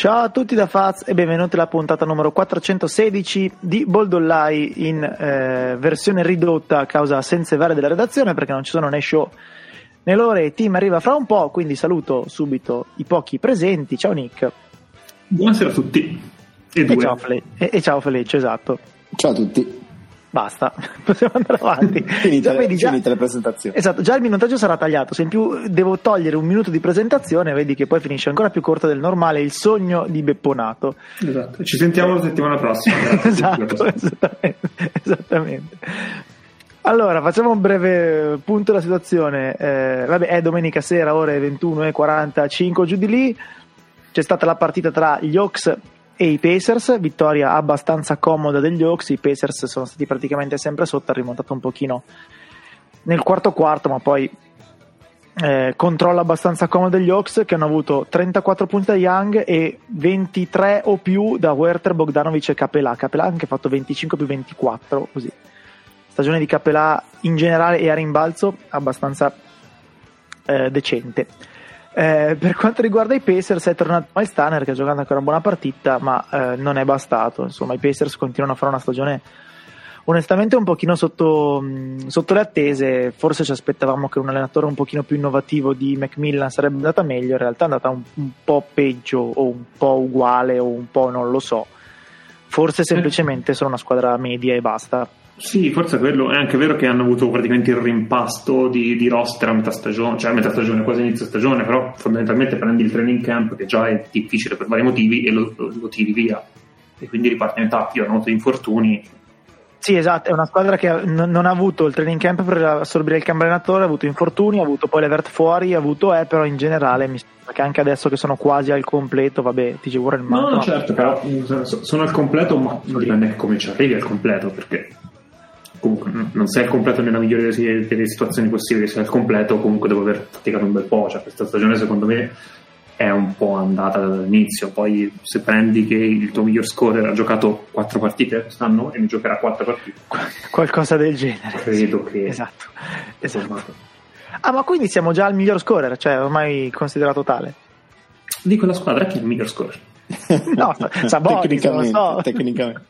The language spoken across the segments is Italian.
Ciao a tutti da Faz e benvenuti alla puntata numero 416 di Boldollai in eh, versione ridotta a causa assenze varie della redazione perché non ci sono né show né loro e team arriva fra un po', quindi saluto subito i pochi presenti. Ciao Nick. Buonasera a tutti. E, e, ciao, Fele- e, e ciao Felice, esatto. Ciao a tutti. Basta, possiamo andare avanti. finite, le, già, finite le presentazioni. Esatto, già il minutaggio sarà tagliato. Se in più devo togliere un minuto di presentazione, vedi che poi finisce ancora più corto del normale. Il sogno di Bepponato. Esatto, ci sentiamo la settimana prossima. esatto, esattamente, esattamente. Allora, facciamo un breve punto della situazione. Eh, vabbè, è domenica sera, ore 21.45 giù di lì. C'è stata la partita tra gli Hawks e i Pacers, vittoria abbastanza comoda degli Hawks, i Pacers sono stati praticamente sempre sotto, ha rimontato un pochino nel quarto quarto, ma poi eh, controllo abbastanza comodo degli Hawks che hanno avuto 34 punti da Young e 23 o più da Werther, Bogdanovic e Capelà. Capelà anche fatto 25 più 24, così. Stagione di Capelà in generale e a rimbalzo abbastanza eh, decente. Eh, per quanto riguarda i Pacers è tornato Miles Tanner che ha giocato ancora una buona partita ma eh, non è bastato. Insomma i Pacers continuano a fare una stagione onestamente un pochino sotto, sotto, le attese. Forse ci aspettavamo che un allenatore un pochino più innovativo di Macmillan sarebbe andata meglio. In realtà è andata un, un po' peggio o un po' uguale o un po' non lo so. Forse semplicemente sono una squadra media e basta sì, forse quello. È anche vero che hanno avuto praticamente il rimpasto di, di roster a metà stagione, cioè a metà stagione, quasi inizio stagione, però fondamentalmente prendi il training camp che già è difficile per vari motivi e lo, lo, lo tiri via. E quindi riparti a metà, più hanno avuto infortuni. Sì, esatto, è una squadra che non, non ha avuto il training camp per assorbire il cambio allenatore, ha avuto infortuni, ha avuto poi l'Evert fuori, ha avuto E, però in generale mi sembra che anche adesso che sono quasi al completo, vabbè, ti giuro il manto. No, no, certo, però sono al completo, ma dipende come ci arrivi al completo, perché comunque non sei al completo nella migliore delle, delle situazioni possibili, sei al completo comunque devo aver faticato un bel po', cioè questa stagione secondo me è un po' andata dall'inizio, poi se prendi che il tuo miglior scorer ha giocato quattro partite quest'anno e ne giocherà quattro partite. Qualcosa del genere. Credo che... Esatto, esatto. Ah, ma quindi siamo già al miglior scorer, cioè ormai considerato tale? Di quella squadra chi è il miglior scorer? no, Sabonis, tecnicamente, so. tecnicamente.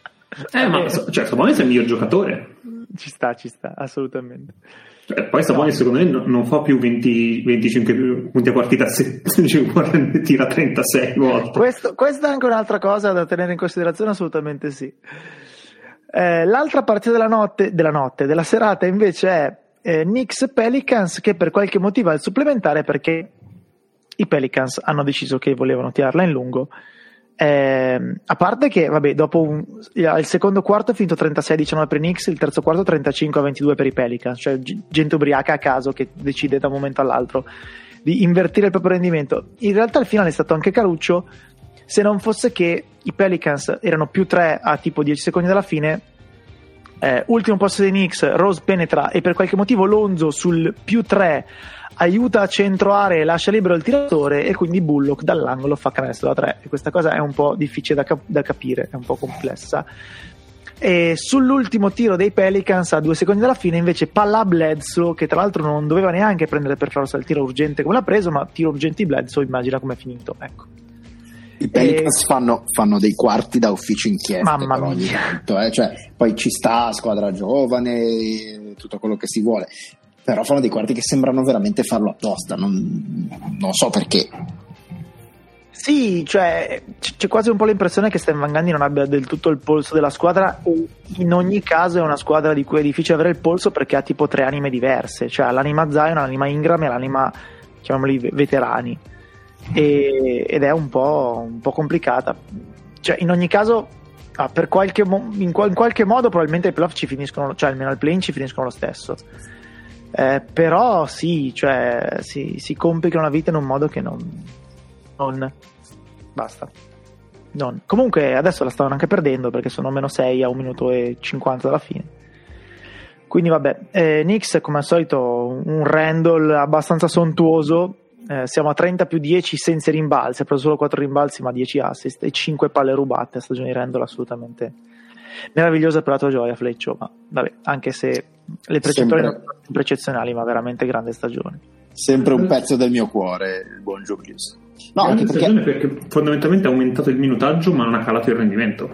Eh, ma cioè, Sabonis è il miglior giocatore. Ci sta, ci sta, assolutamente. Cioè, poi Sabonis no. secondo me non fa più 20, 25 punti a partita se, se tira 36 volte. Questo, questa è anche un'altra cosa da tenere in considerazione, assolutamente sì. Eh, l'altra partita della notte, della notte, della serata invece è eh, Knicks Pelicans che per qualche motivo è il supplementare perché i Pelicans hanno deciso che volevano tirarla in lungo eh, a parte che, vabbè, dopo un, il secondo quarto è finito 36-19 per i Knicks, il terzo quarto 35-22 per i Pelicans, cioè gente ubriaca a caso che decide da un momento all'altro di invertire il proprio rendimento. In realtà il finale è stato anche caruccio, se non fosse che i Pelicans erano più 3 a tipo 10 secondi dalla fine. Eh, ultimo posto dei Knicks, Rose penetra e per qualche motivo Lonzo sul più 3 aiuta a centro area e lascia libero il tiratore e quindi Bullock dall'angolo fa canestro da 3 e questa cosa è un po' difficile da, cap- da capire, è un po' complessa. E sull'ultimo tiro dei Pelicans a due secondi dalla fine invece palla a Bledsoe che tra l'altro non doveva neanche prendere per forza il tiro urgente come l'ha preso ma tiro urgente di Bledsoe immagina com'è finito ecco. I Pelicans e... fanno, fanno, dei quarti da ufficio inchiesta Mamma mia. tanto, eh? cioè, poi ci sta squadra giovane, tutto quello che si vuole però fanno dei quarti che sembrano veramente farlo apposta, non, non so perché. Sì, cioè c'è quasi un po' l'impressione che Stan Van Gundy non abbia del tutto il polso della squadra. In ogni caso è una squadra di cui è difficile avere il polso perché ha tipo tre anime diverse, cioè l'anima Zion, l'anima Ingram e l'anima, chiamiamoli veterani. E, ed è un po', un po', complicata. Cioè, in ogni caso, ah, qualche mo- in, in, qualche modo probabilmente i playoff ci finiscono, cioè almeno al play ci finiscono lo stesso. Eh, però sì, cioè, si, si complica la vita in un modo che non, non basta. Non. Comunque adesso la stavano anche perdendo perché sono meno 6 a 1 minuto e 50 dalla fine. Quindi vabbè, eh, Knicks come al solito un Randall abbastanza sontuoso, eh, siamo a 30 più 10 senza rimbalzi, ha preso solo 4 rimbalzi ma 10 assist e 5 palle rubate, stagione di Randall assolutamente meravigliosa per la tua gioia Fleccio, ma vabbè, anche se le precettori non sono eccezionali, ma veramente grande stagione. Sempre un pezzo del mio cuore, il buon Julius. No, anche perché... perché fondamentalmente ha aumentato il minutaggio ma non ha calato il rendimento.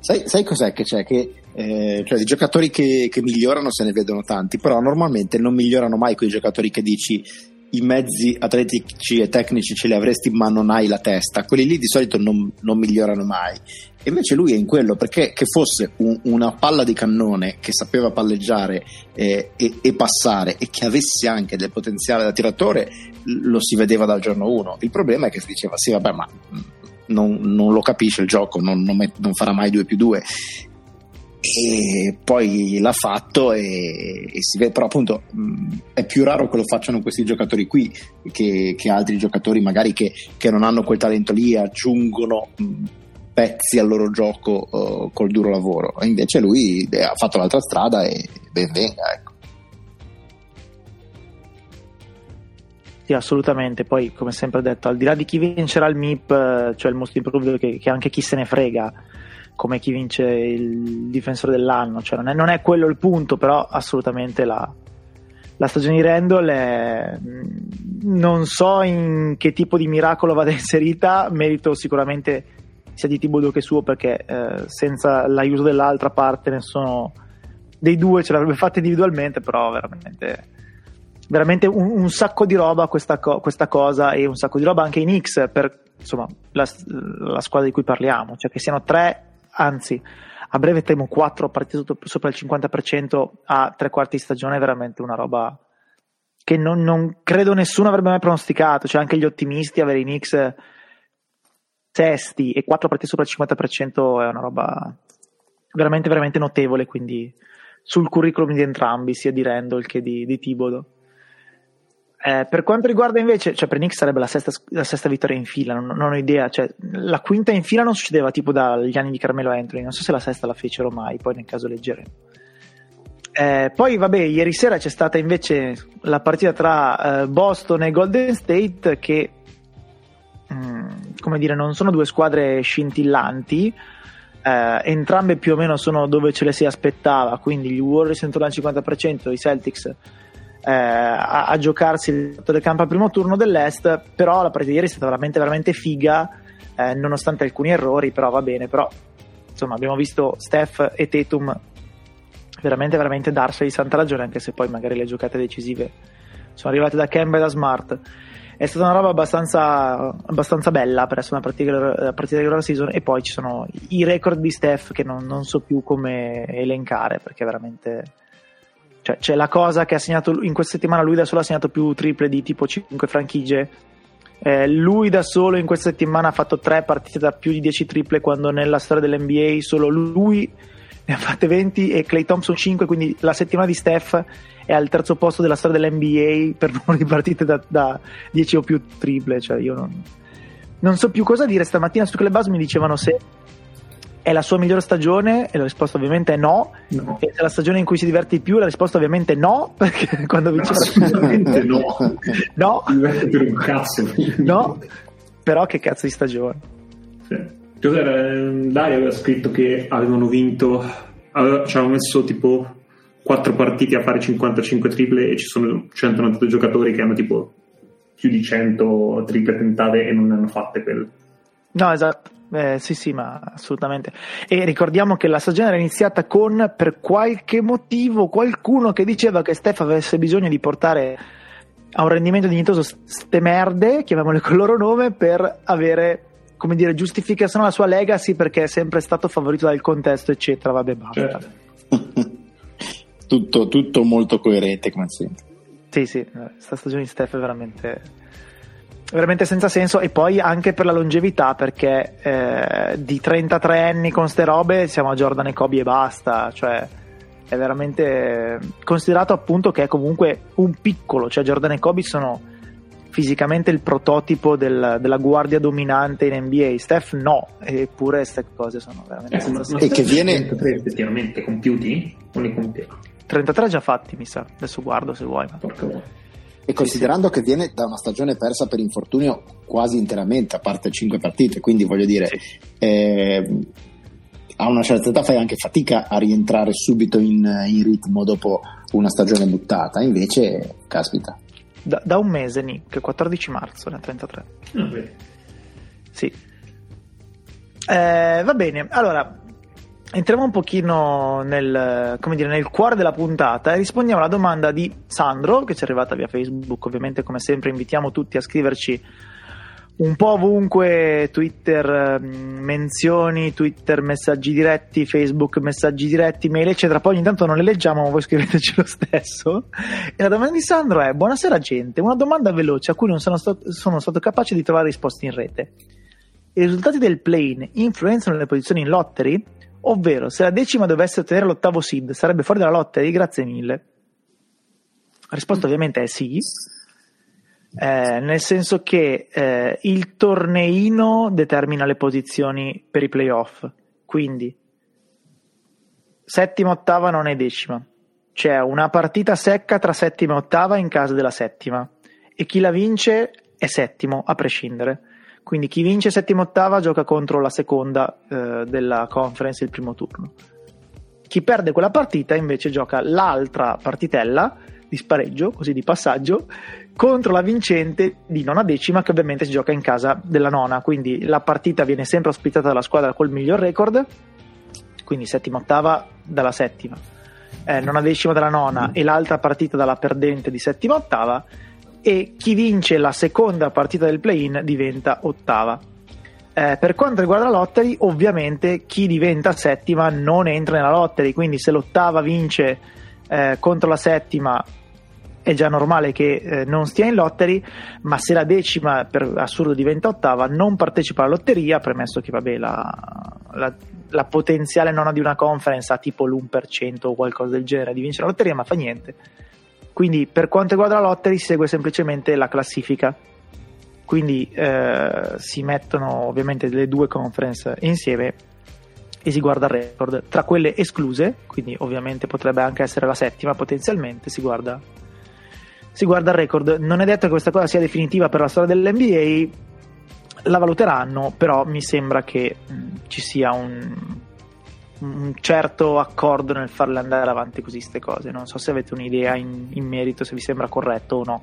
sai, sai cos'è che c'è? Che eh, cioè, di giocatori che, che migliorano se ne vedono tanti, però normalmente non migliorano mai quei giocatori che dici i mezzi atletici e tecnici ce li avresti ma non hai la testa, quelli lì di solito non, non migliorano mai. Invece lui è in quello perché che fosse un- una palla di cannone che sapeva palleggiare eh, e, e passare e che avesse anche del potenziale da tiratore, lo si vedeva dal giorno uno. Il problema è che si diceva sì vabbè ma mm, non, non lo capisce il gioco, non, non met- non farà mai 2 più 2 e poi l'ha fatto e, e si vede però appunto mh, è più raro che lo facciano questi giocatori qui che, che altri giocatori magari che, che non hanno quel talento lì e aggiungono mh, pezzi al loro gioco uh, col duro lavoro e invece lui eh, ha fatto l'altra strada e ben venga ecco. Sì, assolutamente. Poi, come sempre detto, al di là di chi vincerà il MIP, eh, cioè il most improved, che, che anche chi se ne frega, come chi vince il difensore dell'anno, cioè non è, non è quello il punto, però assolutamente la, la stagione di Randall è, mh, non so in che tipo di miracolo vada inserita, merito sicuramente sia di Thibodeau che suo, perché eh, senza l'aiuto dell'altra parte nessuno dei due ce l'avrebbe fatta individualmente, però veramente veramente un, un sacco di roba questa, co- questa cosa e un sacco di roba anche in X per insomma la, la squadra di cui parliamo, cioè che siano tre, anzi a breve temo quattro partite sopra il 50% a tre quarti di stagione è veramente una roba che non, non credo nessuno avrebbe mai pronosticato, cioè anche gli ottimisti avere in X sesti e quattro partite sopra il 50% è una roba veramente veramente notevole, quindi sul curriculum di entrambi, sia di Randall che di, di Thibodeau. Eh, per quanto riguarda invece, cioè per Nick sarebbe la sesta, la sesta vittoria in fila, non, non ho idea, cioè, la quinta in fila non succedeva tipo dagli anni di Carmelo Anthony, non so se la sesta la fecero mai, poi nel caso leggeremo. Eh, poi vabbè, ieri sera c'è stata invece la partita tra eh, Boston e Golden State che, come dire, non sono due squadre scintillanti, eh, entrambe più o meno sono dove ce le si aspettava, quindi gli Warriors intorno al 50%, i Celtics eh, a, a, giocarsi il del campo al primo turno dell'Est, però la partita di ieri è stata veramente, veramente figa, eh, nonostante alcuni errori, però va bene, però insomma abbiamo visto Steph e Tatum veramente, veramente darseli santa ragione, anche se poi magari le giocate decisive sono arrivate da Kemba e da Smart. È stata una roba abbastanza, abbastanza bella per essere una partita, di regular season e poi ci sono i record di Steph che non, non so più come elencare perché veramente cioè, c'è la cosa che ha segnato in questa settimana lui da solo ha segnato più triple di tipo 5 franchigie. Eh, lui da solo in questa settimana ha fatto 3 partite da più di 10 triple quando nella storia dell'NBA solo lui ne ha fatte 20 e Clay Thompson 5 quindi la settimana di Steph è al terzo posto della storia dell'NBA per numero di partite da, da 10 o più triple cioè io non, non so più cosa dire stamattina su Clubhouse mi dicevano se è la sua migliore stagione? E la risposta ovviamente è no. No. E se è la stagione in cui si diverte di più? La risposta ovviamente no, perché quando vince Assolutamente no. no, diverte per un cazzo. no, però che cazzo di stagione. Sì. Cos'era? Dario aveva scritto che avevano vinto, aveva, ci avevano messo tipo 4 partite a fare 55 triple e ci sono 192 giocatori che hanno tipo più di 100 triple tentate e non ne hanno fatte quelle. No, esatto. Eh, sì, sì, ma assolutamente. E ricordiamo che la stagione era iniziata con, per qualche motivo, qualcuno che diceva che Steph avesse bisogno di portare a un rendimento dignitoso ste merde, chiamiamole col loro nome, per avere, come dire, giustificazione alla sua legacy perché è sempre stato favorito dal contesto, eccetera. Vabbè, basta. Certo. tutto, tutto molto coerente come sempre. Sì, sì, questa stagione di Steph è veramente veramente senza senso. E poi anche per la longevità perché eh, di 33 anni con ste robe siamo a Jordan e Kobe e basta. Cioè è veramente considerato appunto che è comunque un piccolo. Cioè Jordan e Kobe sono fisicamente il prototipo del, della guardia dominante in NBA Steph no eppure queste cose sono veramente Eh, senza senso. E che viene- 33 effettivamente compiuti? O ne compie? 33 già fatti mi sa adesso guardo se vuoi ma... E considerando che viene da una stagione persa per infortunio quasi interamente, a parte 5 partite, quindi voglio dire, eh, a una certa età fai anche fatica a rientrare subito in, in ritmo dopo una stagione buttata, invece, caspita. da, da un mese, Nick, 14 marzo, ne ha 33. Vabbè. Sì. Eh, va bene, allora entriamo un pochino nel, dire, nel cuore della puntata e rispondiamo alla domanda di Sandro che ci è arrivata via Facebook. Ovviamente, come sempre, invitiamo tutti a scriverci un po' ovunque Twitter mm, menzioni, Twitter messaggi diretti, Facebook messaggi diretti, mail eccetera, poi ogni tanto non le leggiamo ma voi scriveteci lo stesso e la domanda di Sandro è buonasera gente, una domanda veloce a cui non sono, sto- sono stato capace di trovare risposte in rete i risultati del plane influenzano le posizioni in lottery? Ovvero, se la decima dovesse ottenere l'ottavo seed, sarebbe fuori dalla lottery? Grazie mille. La risposta ovviamente è sì, eh, nel senso che eh, il torneino determina le posizioni per i playoff, quindi settima ottava non è decima, c'è una partita secca tra settima e ottava in casa della settima e chi la vince è settimo a prescindere. Quindi chi vince settima ottava gioca contro la seconda eh, della conference il primo turno. Chi perde quella partita invece gioca l'altra partitella di spareggio, così di passaggio, contro la vincente di nona decima che ovviamente si gioca in casa della nona, quindi la partita viene sempre ospitata dalla squadra col miglior record, quindi settima ottava dalla settima, eh, nona decima dalla nona e l'altra partita dalla perdente di settima ottava e chi vince la seconda partita del play-in diventa ottava. Eh, per quanto riguarda la lottery, ovviamente chi diventa settima non entra nella lottery, quindi se l'ottava vince eh, contro la settima è già normale che eh, non stia in lottery, ma se la decima per assurdo diventa ottava non partecipa alla lotteria, premesso che vabbè, la, la, la potenziale nona di una conference ha tipo l'1% o qualcosa del genere di vincere la lotteria, ma fa niente quindi per quanto riguarda la lottery segue semplicemente la classifica. Quindi eh, si mettono ovviamente le due conference insieme e si guarda il record. Tra quelle escluse, quindi ovviamente potrebbe anche essere la settima potenzialmente, si guarda, si guarda il record. Non è detto che questa cosa sia definitiva per la storia dell'NBA, la valuteranno, però mi sembra che mh, ci sia un, un certo accordo nel farle andare avanti così queste cose. Non so se avete un'idea in, in merito, se vi sembra corretto o no.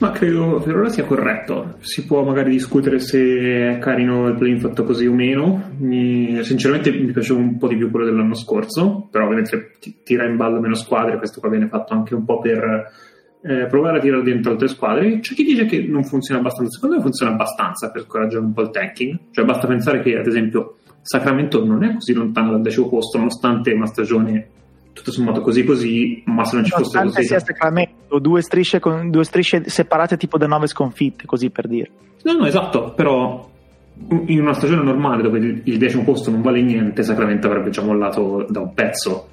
Ma credo per ora sia corretto. Si può magari discutere se è carino il play fatto così o meno. Mi, sinceramente mi piaceva un po' di più quello dell'anno scorso, però ovviamente tira in ballo meno squadre, questo qua viene fatto anche un po' per eh, provare a tirare dentro altre squadre. C'è chi dice che non funziona abbastanza, secondo me funziona abbastanza per scoraggiare un po' il tanking. Cioè basta pensare che, ad esempio, Sacramento non è così lontano dal decimo posto, nonostante una stagione tutto sommato così così, ma se non ci fosse così... sia Sacramento, due strisce, con, due strisce separate tipo da nove sconfitte, così per dire. No, no, esatto, però in una stagione normale dove il decimo posto non vale niente, Sacramento avrebbe già mollato da un pezzo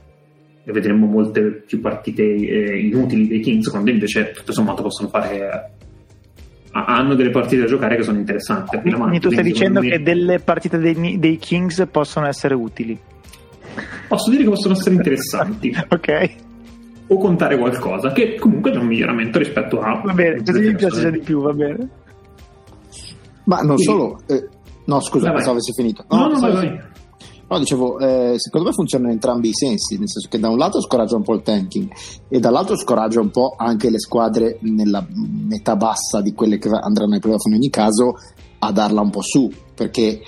vedremo molte più partite eh, inutili dei Kings, quando invece tutto sommato possono fare hanno delle partite da giocare che sono interessanti. Quindi tu stai dicendo che delle partite dei, dei, Kings possono essere utili? Posso dire che possono essere interessanti. ok. O contare qualcosa, che comunque è un miglioramento rispetto a... Va bene, così mi piace già di più, va bene. Ma non Quindi... solo... Eh, no, scusa, pensavo avessi finito. No, no, no, vai, vai. No, dicevo, eh, secondo me funzionano in entrambi i sensi, nel senso che da un lato scoraggia un po' il tanking e dall'altro scoraggia un po' anche le squadre nella metà bassa di quelle che andranno ai playoff in ogni caso a darla un po' su, perché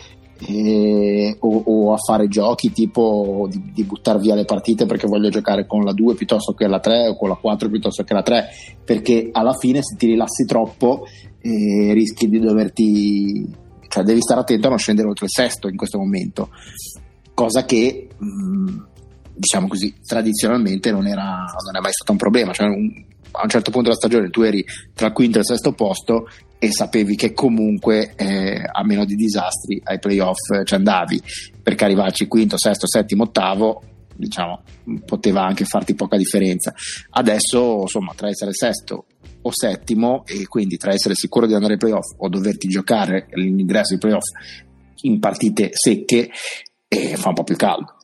eh, o, o, a fare giochi tipo di, di buttare via le partite perché voglio giocare con la 2 piuttosto che la 3 o con la 4 piuttosto che la 3 perché alla fine se ti rilassi troppo eh, rischi di doverti cioè devi stare attento a non scendere oltre il sesto in questo momento cosa che mh, diciamo così tradizionalmente non, era, non, è mai stato un problema. Cioè, un, a un certo punto della stagione tu eri tra il quinto e il sesto posto e sapevi che comunque eh, a meno di disastri ai playoff ci andavi. Perché arrivarci quinto, sesto, settimo, ottavo diciamo poteva anche farti poca differenza. Adesso insomma tra essere sesto o settimo e quindi tra essere sicuro di andare ai playoff o doverti giocare l'ingresso ai playoff in partite secche e fa un po' più caldo.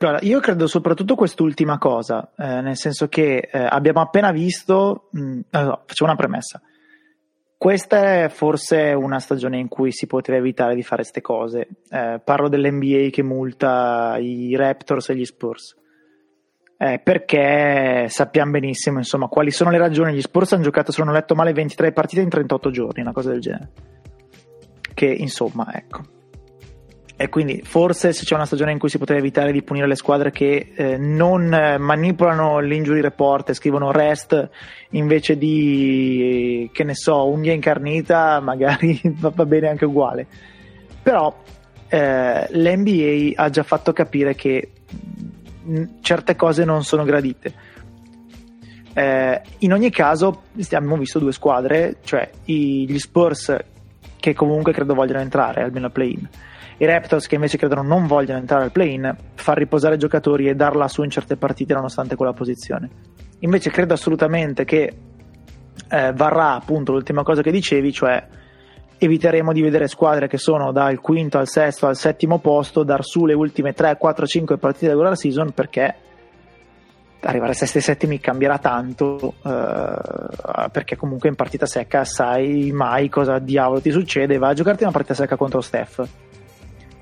Allora, io credo soprattutto quest'ultima cosa, eh, nel senso che eh, abbiamo appena visto, mh, allora, facciamo una premessa, questa è forse una stagione in cui si poteva evitare di fare queste cose, eh, parlo dell'NBA che multa i Raptors e gli Spurs. eh, perché sappiamo benissimo insomma quali sono le ragioni. Gli Spurs hanno giocato, se non ho letto male, 23 partite in 38 giorni, una cosa del genere. Che insomma, ecco. E quindi forse se c'è una stagione in cui si poteva evitare di punire le squadre che eh, non manipolano l'injury report e scrivono rest invece di, che ne so, unghia incarnita, magari va, bene anche uguale. Però eh, l'NBA ha già fatto capire che certe cose non sono gradite. Eh, in ogni caso, abbiamo visto due squadre, cioè i, gli Spurs che comunque credo vogliono entrare almeno al play-in, i Raptors che invece credono non vogliono entrare al play-in, far riposare i giocatori e darla su in certe partite nonostante quella posizione. Invece credo assolutamente che eh, varrà appunto l'ultima cosa che dicevi, cioè eviteremo di vedere squadre che sono dal quinto al sesto al settimo posto dar su le ultime 3, 4, 5 partite della regular season perché arrivare a sesti e settimi cambierà tanto eh, perché comunque in partita secca sai mai cosa diavolo ti succede vai a giocarti una partita secca contro Steph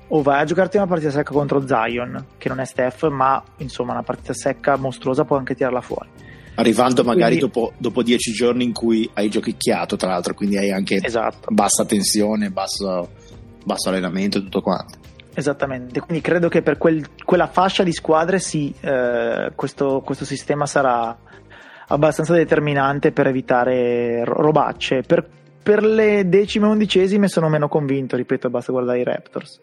o vai a giocarti una partita secca contro Zion che non è Steph ma insomma una partita secca mostruosa può anche tirarla fuori arrivando magari quindi, dopo, dopo, dieci giorni in cui hai giochicchiato, tra l'altro, quindi hai anche esatto. bassa tensione, basso, basso, allenamento e tutto quanto. Esattamente, quindi credo che per quel, quella fascia di squadre sì, eh, questo, questo, sistema sarà abbastanza determinante per evitare robacce. Per, per le decime e undicesime sono meno convinto, ripeto, basta guardare i Raptors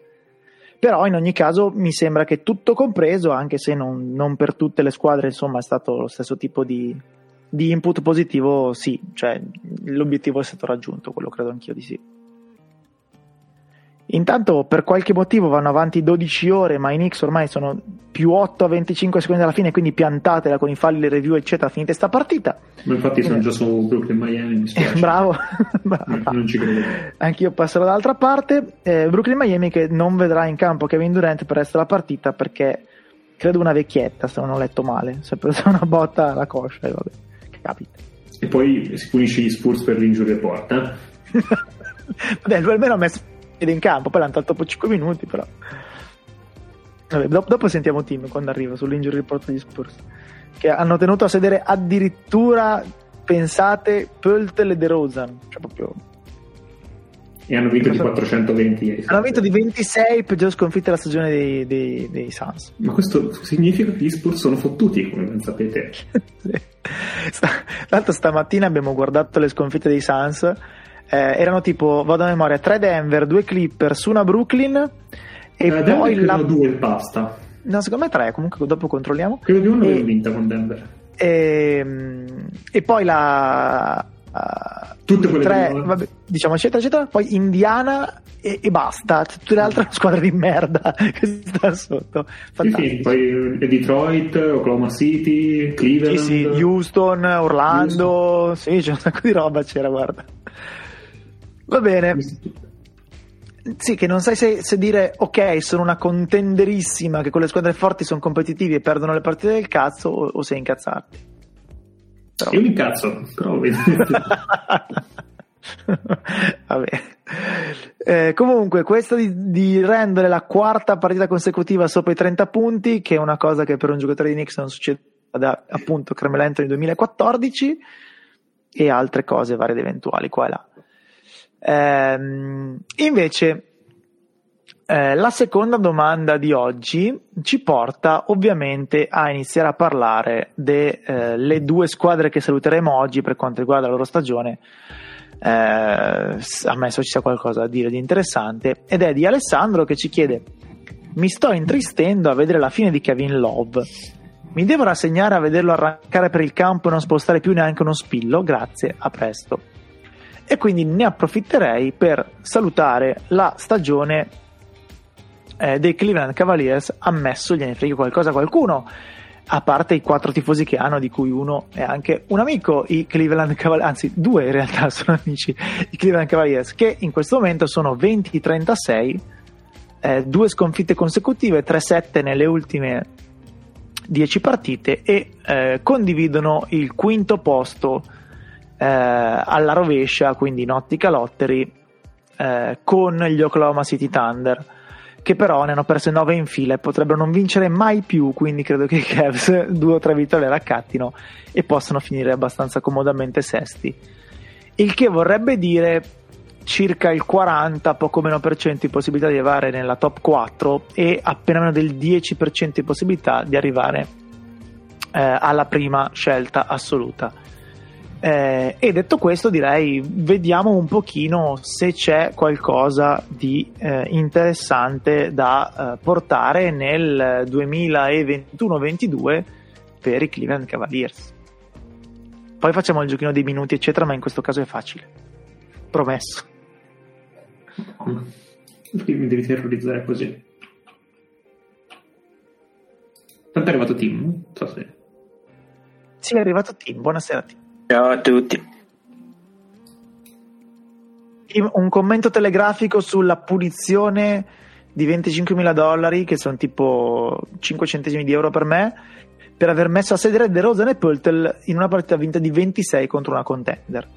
però in ogni caso mi sembra che tutto compreso, anche se non, non per tutte le squadre insomma è stato lo stesso tipo di, di input positivo, sì, cioè l'obiettivo è stato raggiunto, quello credo anch'io di sì. Intanto per qualche motivo vanno avanti 12 ore, ma i Knicks ormai sono più 8 a 25 secondi alla fine, quindi piantatela con i falli, le review, eccetera, finite sta partita. Ma infatti sono già su Brooklyn Miami, mi spiace. Bravo. non ci credo. Anch'io passerò dall'altra parte. Eh, Brooklyn Miami che non vedrà in campo Kevin Durant per restare la partita perché credo una vecchietta, se non ho letto male, si è presa una botta alla coscia e vabbè, capita. E poi si punisce gli Spurs per l'injury report, eh? Vabbè, lui almeno ha messo ed in campo, poi l'hanno tolto dopo 5 minuti, però. Vabbè, dopo, dopo, sentiamo Tim quando arriva sull'injury report degli Spurs. Che hanno tenuto a sedere addirittura, pensate, Pöltel e De Rozan. Cioè proprio... E hanno vinto di 420 ieri. Hanno vinto di 26, peggior sconfitta della stagione dei, dei, dei Suns. Ma questo significa che gli Spurs sono fottuti, come ben sapete. l'altro stamattina abbiamo guardato le sconfitte dei Suns eh, erano tipo, vado a memoria, 3 Denver, 2 Clippers, una Brooklyn e eh, poi la... due basta. No, secondo me 3, comunque dopo controlliamo. Credo che uno e... vinta con Denver. E, ehm, e poi la... Uh, tutte quelle tre, vabbè, diciamo eccetera eccetera poi Indiana e, e, basta tutte le altre squadre di merda che stanno sotto sì, sì, poi Detroit Oklahoma City Cleveland sì, sì, Houston Orlando Houston. sì c'è un sacco di roba c'era guarda Va bene. Sì, che non sai se, se, dire ok, sono una contenderissima, che con le squadre forti sono competitivi e perdono le partite del cazzo, o, o se incazzarti. Però... Io mi incazzo, però Vabbè. Eh, comunque, questo di, di, rendere la quarta partita consecutiva sopra i 30 punti, che è una cosa che per un giocatore di Knicks non succede da appunto Carmelo nel 2014, e altre cose varie ed eventuali qua e là. Ehm, invece, eh, la seconda domanda di oggi ci porta ovviamente a iniziare a parlare delle eh, due squadre che saluteremo oggi per quanto riguarda la loro stagione. Eh, ammesso ci sia qualcosa da dire di interessante, ed è di Alessandro che ci chiede: Mi sto intristendo a vedere la fine di Kevin Love. Mi devo rassegnare a vederlo arrancare per il campo e non spostare più neanche uno spillo? Grazie, a presto e quindi ne approfitterei per salutare la stagione eh, dei Cleveland Cavaliers. Ammesso gliene frega qualcosa a qualcuno a parte i quattro tifosi che hanno di cui uno è anche un amico i Cleveland Cavaliers anzi due in realtà sono amici i Cleveland Cavaliers che in questo momento sono 20-36 eh, due sconfitte consecutive 3-7 nelle ultime 10 partite e eh, condividono il quinto posto eh, alla rovescia, quindi in ottica lottery, eh, con gli Oklahoma City Thunder, che però ne hanno perse 9 in fila e potrebbero non vincere mai più, quindi credo che i Cavs due o tre vittorie raccattino e possano finire abbastanza comodamente sesti. Il che vorrebbe dire circa il 40, poco meno per cento di possibilità di arrivare nella top 4 e appena meno del 10% di possibilità di arrivare eh, alla prima scelta assoluta. Eh, e detto questo, direi vediamo un pochino se c'è qualcosa di eh, interessante da eh, portare nel 2021-22 per i Cleveland Cavaliers. Poi facciamo il giochino dei minuti, eccetera, ma in questo caso è facile. Promesso. Perché mi devi terrorizzare così? Tanto è arrivato Tim? Non so se... Sì, è arrivato Tim. Buonasera, Tim. Ciao a tutti. Un commento telegrafico sulla punizione di 25.000 dollari, che sono tipo 5 centesimi di euro per me, per aver messo a sedere De Rosa e Pöltel in una partita vinta di 26 contro una contender.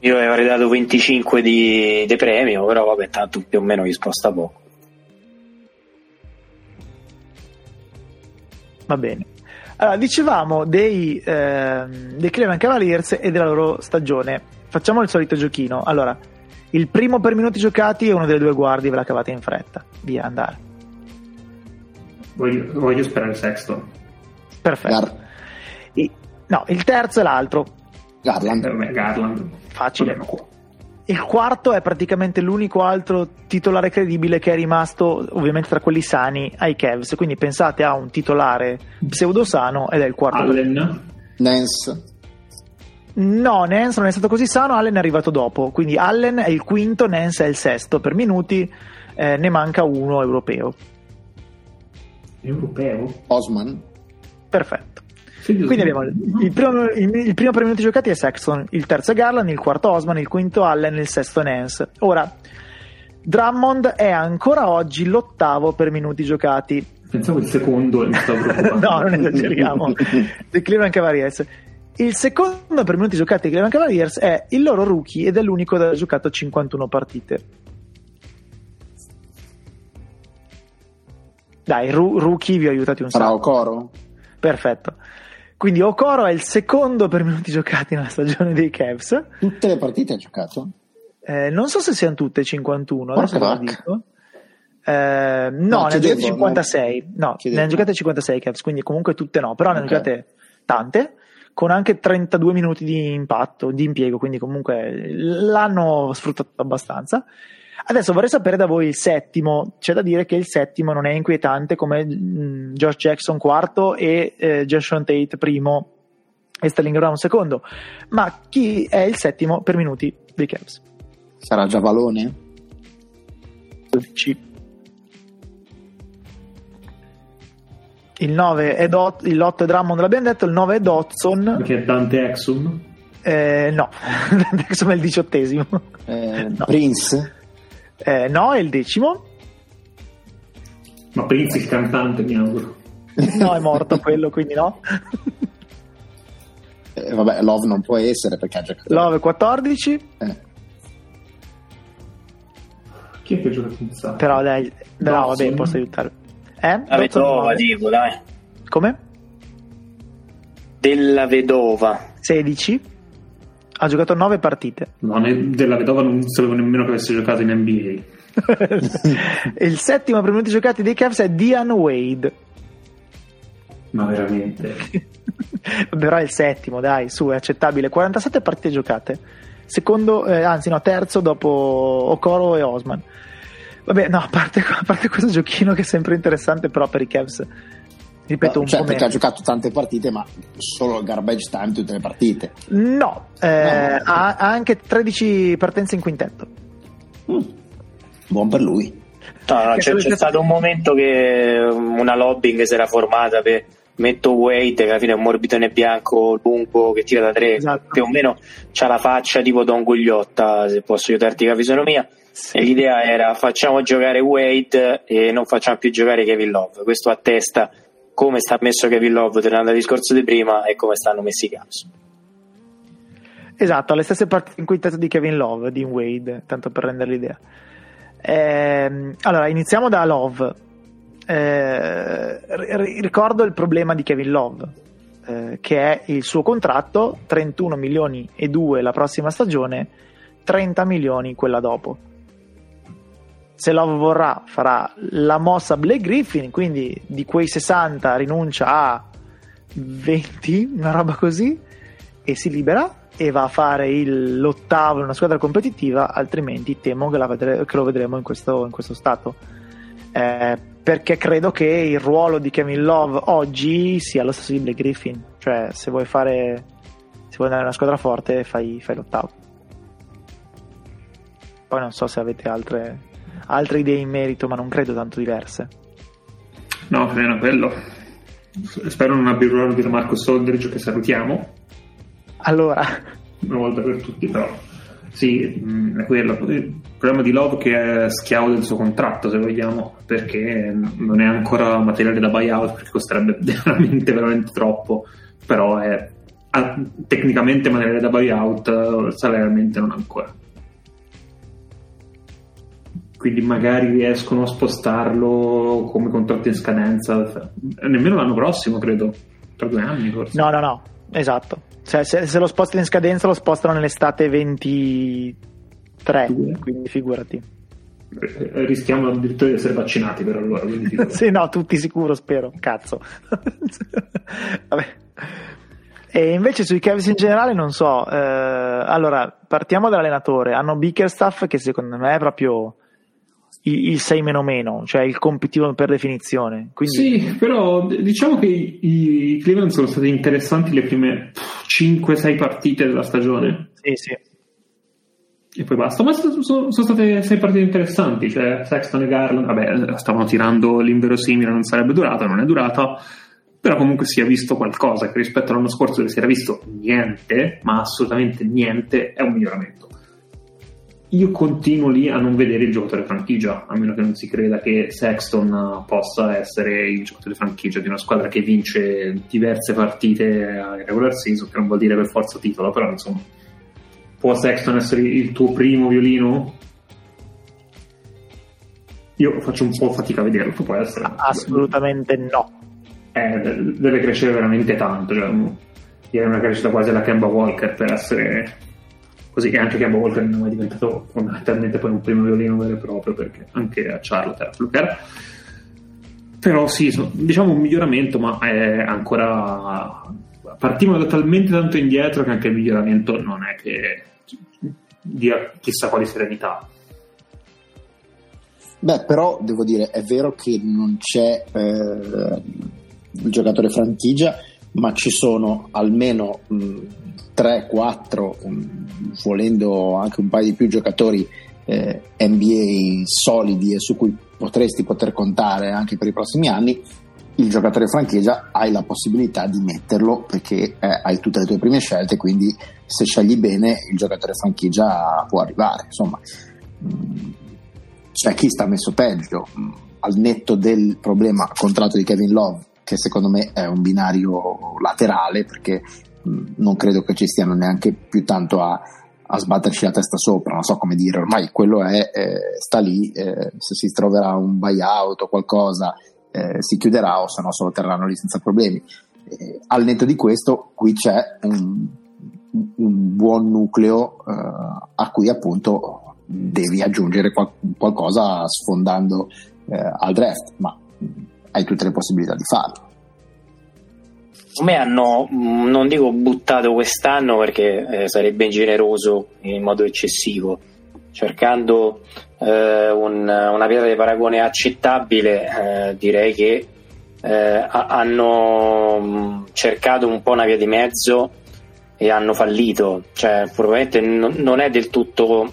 Io avrei dato 25 di, di premio, però vabbè, tanto più o meno gli sposta poco. Va bene. Allora, dicevamo dei, eh, dei Cleveland Cavaliers e della loro stagione. Facciamo il solito giochino. Allora, il primo per minuti giocati è uno delle due guardie, ve la cavate in fretta. Via, andare. Voglio, voglio sperare Sexton. Perfetto. Gar- I- no, il terzo è l'altro. Garland. Me Garland. Facile. Vabbè, Il quarto è praticamente l'unico altro titolare credibile che è rimasto, ovviamente tra quelli sani, ai Cavs. Quindi pensate a un titolare pseudo sano ed è il quarto. Allen. Nance. No, Nance non è stato così sano, Allen è arrivato dopo. Quindi Allen è il quinto, Nance è il sesto. Per minuti eh, ne manca uno europeo. Europeo. Osman. Perfetto. Quindi abbiamo il, primo, il, il primo per minuti giocati è Sexton, il terzo è Garland, il quarto Osman, il quinto Allen, il sesto Nance. Ora, Drummond è ancora oggi l'ottavo per minuti giocati. Pensavo il secondo mi stavo preoccupando. no, non esageriamo. dei Cleveland Cavaliers. Il secondo per minuti giocati dei Cleveland Cavaliers è il loro rookie ed è l'unico ad aver giocato 51 partite. Dai, ru- rookie vi ho aiutati un sacco. Okoro? Perfetto. Quindi Okoro è il secondo per minuti giocati nella stagione dei Cavs. Tutte le partite ha giocato? Eh, non so se siano tutte 51, adesso ve Porca lo vacca. dico. Eh, no, No, ne chiedevo, giocate 56. No, Chiedevo. ne hanno giocate 56 Cavs, quindi comunque tutte no, però ne hanno Ok. giocate tante, con anche 32 minuti di impatto, di impiego, quindi comunque l'hanno sfruttato abbastanza. Adesso vorrei sapere da voi il settimo. C'è da dire che il settimo non è inquietante come mm, Josh Jackson quarto e eh, Jason Tate primo e Sterling Brown secondo. Ma chi è il settimo per minuti dei Cavs? Sarà Giavalone? C. Il 9 è Dot, il 8 è Drummond, l'abbiamo detto, il 9 è Dodson, Perché è Dante Exum. eh, no, Dexon è il diciottesimo, Eh, No. Prince? Eh, no, è il decimo, Ma Prince il cantante, mi auguro. no, è morto quello, quindi no. Eh, vabbè, Love non può essere perché ha giocato. Love 14, Eh, Chi è che gioca sala? però dai, no, Dodson. vabbè, posso aiutare. Eh? La vedova, dico, dai. Come? Della vedova. 16, ha giocato 9 partite. No, della vedova non sapevo nemmeno che avesse giocato in NBA. il settimo per minuti giocati dei Cavs è Dian Wade. Ma veramente. però è il settimo, dai, su, è accettabile. 47 partite giocate. Secondo, eh, anzi, no, terzo dopo Okoro e Osman. Vabbè, no, a parte, a parte questo giochino che è sempre interessante, però per i Cavs, ripeto, un cioè, po' perché ha meno. giocato tante partite, ma solo garbage time tutte le partite. No, eh, No. Ha, ha anche 13 partenze in quintetto. Mm. Buon per lui. No, no, c'è, c'è stato un momento che una lobbying si era formata per metto Wade che alla fine è un morbidone bianco lungo che tira da tre Esatto. più o meno c'ha la faccia tipo Don Gugliotta se posso aiutarti con la fisionomia e l'idea era facciamo giocare Wade e non facciamo più giocare Kevin Love questo attesta come sta messo Kevin Love tornando al discorso di prima e come stanno messi i Cavs Esatto, le stesse partite in quintetto di Kevin Love, di Wade, tanto per rendere l'idea. Eh, allora, iniziamo da Love. Eh, ricordo il problema di Kevin Love, eh, che è il suo contratto, 31 milioni e 2 la prossima stagione, 30 milioni quella dopo. Se Love vorrà, farà la mossa Blake Griffin, quindi di quei 60 rinuncia a 20, una roba così, e si libera e va a fare il, l'ottavo in una squadra competitiva, altrimenti temo che, vedre, che lo vedremo in questo, in questo stato. Eh, perché credo che il ruolo di Kevin Love oggi sia lo stesso di Blake Griffin, cioè se vuoi fare se vuoi andare in una squadra forte fai, fai l'ottavo. Poi non so se avete altre, altre idee in merito, ma non credo tanto diverse. No, almeno quello. Spero non abbia il ruolo di Marco Soldridge che salutiamo allora. Una volta per tutti, però. Sì, mm, è quello. Il problema di Love che è schiavo del suo contratto, se vogliamo, perché non è ancora materiale da buyout, perché costerebbe veramente, veramente troppo, però è tecnicamente materiale da buyout, salarialmente non ancora. Quindi magari riescono a spostarlo come contratto in scadenza, nemmeno l'anno prossimo, credo, tra due anni forse. No, no, no, esatto. Cioè, se, se, lo spostano in scadenza, lo spostano nell'estate 23, Due. quindi figurati. Eh, rischiamo addirittura di essere vaccinati per allora. sì, no, tutti sicuro, spero. Cazzo. Vabbè. E invece sui Cavs in generale non so. Eh, allora, partiamo dall'allenatore. Hanno Bickerstaff che secondo me è proprio il 6 meno meno, cioè il competitivo per definizione. Quindi... Sì, però diciamo che i, i Cleveland sono stati interessanti le prime 5-6 partite della stagione. Sì, sì. E poi basta, ma sono, sono state 6 partite interessanti, cioè Sexton e Garland, vabbè, stavano tirando l'inverosimile, non sarebbe durata, non è durata, però comunque si è visto qualcosa che rispetto all'anno scorso dove si era visto niente, ma assolutamente niente, è un miglioramento io continuo lì a non vedere il giocatore franchigia, a meno che non si creda che Sexton possa essere il giocatore franchigia di una squadra che vince diverse partite a regular season, che non vuol dire per forza titolo, però insomma, può Sexton essere il tuo primo violino? Io faccio un po' fatica a vederlo, puoi essere. Assolutamente no. Eh, deve crescere veramente tanto, cioè, direi una crescita quasi alla Kemba Walker per essere così che anche Gabbo Walker non è diventato fondamentalmente poi un primo violino vero e proprio perché anche a Charlotte era Fluker però sì, diciamo un miglioramento ma è ancora partimos da talmente tanto indietro che anche il miglioramento non è che dia chissà quali serenità. Beh, però devo dire, è vero che non c'è eh, il giocatore franchigia, ma ci sono almeno mh, 3, 4, volendo anche un paio di più giocatori eh, NBA solidi e su cui potresti poter contare anche per i prossimi anni, il giocatore franchigia hai la possibilità di metterlo perché eh, hai tutte le tue prime scelte, quindi se scegli bene il giocatore franchigia può arrivare. Insomma, mh, c'è chi sta messo peggio, mh, al netto del problema contratto di Kevin Love, che secondo me è un binario laterale perché non credo che ci stiano neanche più tanto a, a sbatterci la testa sopra, non so come dire, ormai quello è, eh, sta lì, eh, se si troverà un buyout o qualcosa eh, si chiuderà o se no se lo terranno lì senza problemi. Eh, al netto di questo qui c'è un, un buon nucleo eh, a cui appunto devi aggiungere qual- qualcosa sfondando eh, al draft, ma hai tutte le possibilità di farlo me hanno, mm, non dico buttato quest'anno perché eh, sarebbe ingeneroso in modo eccessivo, cercando eh, un, una pietra di paragone accettabile, eh, direi che eh, hanno mm, cercato un po' una via di mezzo e hanno fallito, cioè probabilmente non, non è del tutto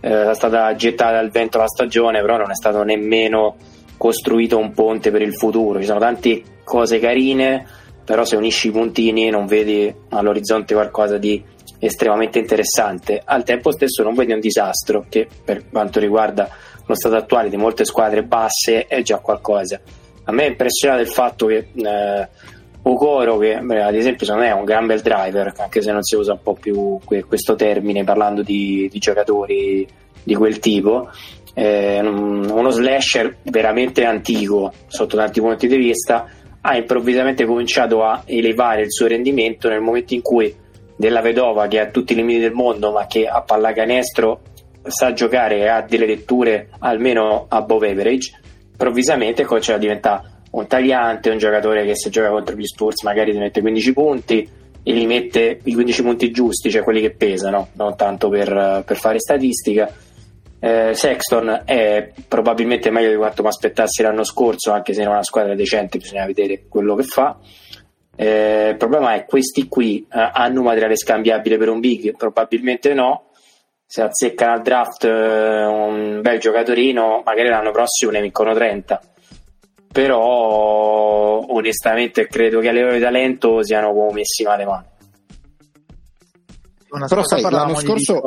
eh, stata gettata al vento la stagione, però non è stato nemmeno costruito un ponte per il futuro, ci sono tante cose carine però se unisci i puntini non vedi all'orizzonte qualcosa di estremamente interessante. Al tempo stesso non vedi un disastro che per quanto riguarda lo stato attuale di molte squadre basse è già qualcosa. A me è impressionato il fatto che eh, Okoro, che ad esempio secondo me è un gran bel driver, anche se non si usa un po' più questo termine parlando di, di giocatori di quel tipo, eh, uno slasher veramente antico sotto tanti punti di vista, ha improvvisamente cominciato a elevare il suo rendimento nel momento in cui della vedova che ha tutti i limiti del mondo ma che a pallacanestro sa giocare e ha delle letture almeno above average improvvisamente comincia a diventare un tagliante un giocatore che se gioca contro gli Spurs magari ti mette 15 punti e li mette i 15 punti giusti cioè quelli che pesano non tanto per, per fare statistica eh, Sexton è probabilmente meglio di quanto mi aspettassi l'anno scorso anche se non è una squadra decente bisogna vedere quello che fa eh, il problema è questi qui eh, hanno materiale scambiabile per un big? Probabilmente no. Se azzeccano al draft eh, un bel giocatorino, magari l'anno prossimo ne vincono 30. Però onestamente credo che a livello di talento siano messi male male. Però sai, l'anno scorso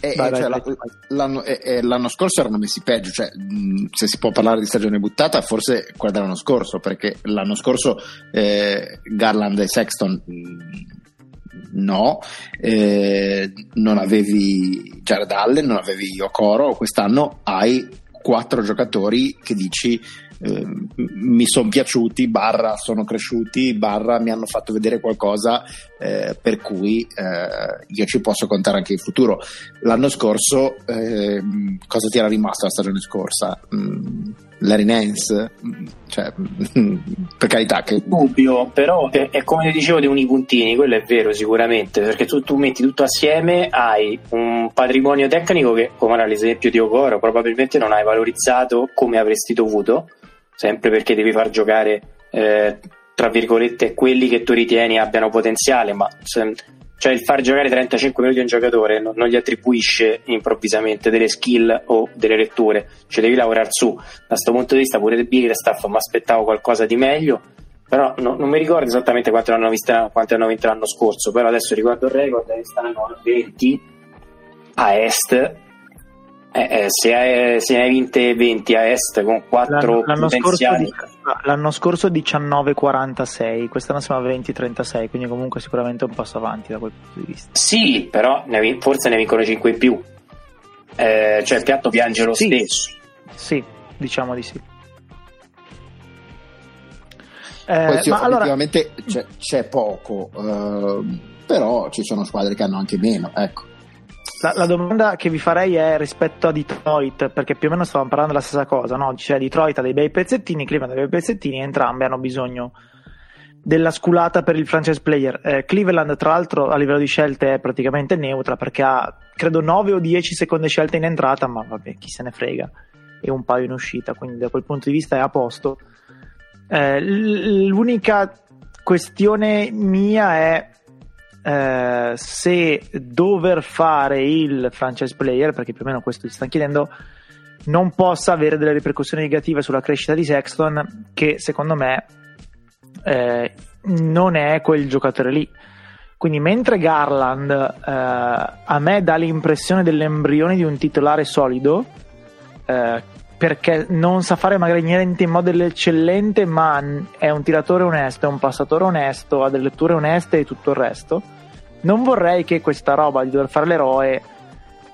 e, vai, cioè, vai, vai. L'anno, e, l'anno, scorso erano messi peggio, cioè, mh, se si può parlare di stagione buttata, forse quella dell'anno scorso, perché l'anno scorso eh, Garland e Sexton mh, no, eh, non avevi Jared Allen, non avevi Okoro, quest'anno hai quattro giocatori che dici eh, mi sono piaciuti, barra sono cresciuti, barra mi hanno fatto vedere qualcosa eh, per cui eh, io ci posso contare anche in futuro. L'anno scorso, ehm, cosa ti era rimasto la stagione scorsa? Mm, Larry Nance, mm, cioè, per carità che... Dubbio, però è, è, come dicevo dei unipuntini, quello è vero sicuramente, perché tu, tu metti tutto assieme, hai un patrimonio tecnico che, come era l'esempio di Ogoro, probabilmente non hai valorizzato come avresti dovuto, sempre perché devi far giocare, eh, tra virgolette, quelli che tu ritieni abbiano potenziale, ma se, cioè il far giocare 35 minuti a un giocatore non, non, gli attribuisce improvvisamente delle skill o delle letture, cioè devi lavorare su. Da questo punto di vista pure del Big Staff mi aspettavo qualcosa di meglio, però no, non mi ricordo esattamente quante hanno, quante hanno vinto l'anno scorso, però adesso ricordo il record, stanno a 20 a est eh, eh, se, hai, se hai vinte 20 a est con 4 l'anno, potenziali. l'anno scorso, 19-46 quest'anno siamo a 20-36 quindi comunque sicuramente un passo avanti da quel punto di vista. Sì però ne, forse ne vincono 5 in più. Eh, cioè il piatto piange lo sì. stesso. Sì diciamo di sì. Eh, Poi sì, ma allora... c'è, c'è poco uh, però ci sono squadre che hanno anche meno ecco la, la, domanda che vi farei è rispetto a Detroit, perché più o meno stavamo parlando della stessa cosa, no? Cioè Detroit ha dei bei pezzettini, Cleveland ha dei bei pezzettini, entrambi hanno bisogno della sculata per il franchise player. Eh, Cleveland, tra l'altro, a livello di scelte è praticamente neutra perché ha credo 9 o 10 seconde scelte in entrata, ma vabbè, chi se ne frega, e un paio in uscita, quindi da quel punto di vista è a posto. Eh, l'unica questione mia è eh, se dover fare il franchise player, perché più o meno questo ti stanno chiedendo, non possa avere delle ripercussioni negative sulla crescita di Sexton, che secondo me eh, non è quel giocatore lì. Quindi mentre Garland eh, a me dà l'impressione dell'embrione di un titolare solido, eh, perché non sa fare magari niente in modo eccellente, ma è un tiratore onesto, è un passatore onesto, ha delle letture oneste e tutto il resto non vorrei che questa roba di dover fare l'eroe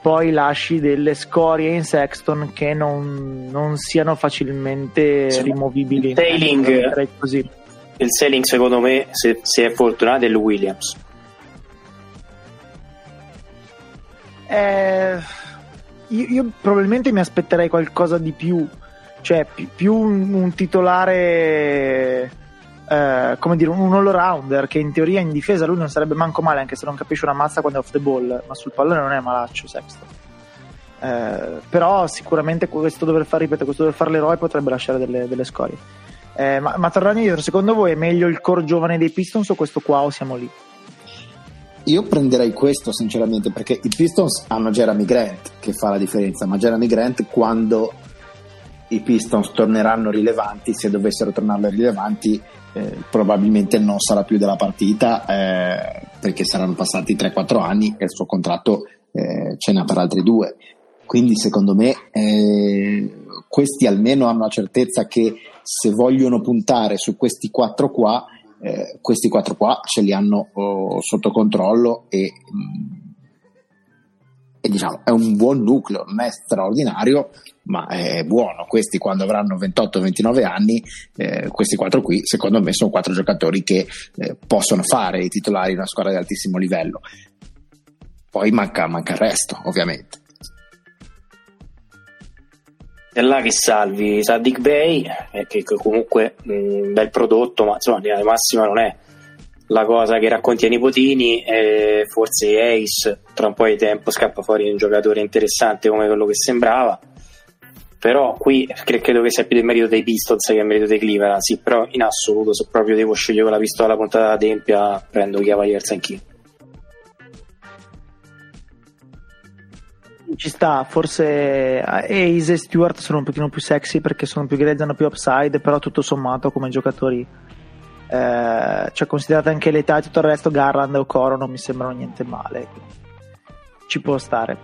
poi lasci delle scorie in Sexton che non, non siano facilmente sì. rimovibili. Il sailing, così. il sailing secondo me, se, se è fortunato, è il Williams. Eh, io, io, probabilmente mi aspetterei qualcosa di più, cioè più, più un, un titolare eh, come dire, un all-rounder che in teoria in difesa lui non sarebbe manco male anche se non capisce una mazza quando è off the ball, ma sul pallone non è malaccio Sexton. Eh, però sicuramente questo dover fare, ripeto, questo dover fare l'eroe potrebbe lasciare delle, delle scorie. Eh, ma, ma tornando indietro, secondo voi è meglio il core giovane dei Pistons o questo qua o siamo lì? Io prenderei questo sinceramente perché i Pistons hanno Jeremy Grant che fa la differenza, ma Jeremy Grant quando i Pistons torneranno rilevanti, se dovessero tornare rilevanti, eh, probabilmente non sarà più della partita eh, perché saranno passati 3-4 anni e il suo contratto eh, ce n'ha per altri due. Quindi secondo me eh, questi almeno hanno la certezza che se vogliono puntare su questi quattro qua, eh, questi quattro qua ce li hanno oh, sotto controllo e, mm, e diciamo è un buon nucleo, non è straordinario, ma è buono. Questi quando avranno 28-29 anni, eh, questi quattro qui, secondo me, sono quattro giocatori che eh, possono fare i titolari in una squadra di altissimo livello. Poi manca, manca il resto, ovviamente. E là che salvi Sadik Bay, eh, che comunque un bel prodotto, ma insomma, di massima non è la cosa che racconti ai nipotini forse Ace tra un po' di tempo scappa fuori un giocatore interessante come quello che sembrava però qui credo che sia più del merito dei Pistons che del merito dei Cleveland sì però in assoluto se proprio devo scegliere la pistola puntata alla tempia prendo Cavaliers anch'io ci sta, forse Ace e Stewart sono un pochino più sexy perché sono più grezzi, hanno più upside, però tutto sommato come giocatori eh, cioè considerate anche l'età e tutto il resto, Garland o Coro non mi sembrano niente male. Ci può stare.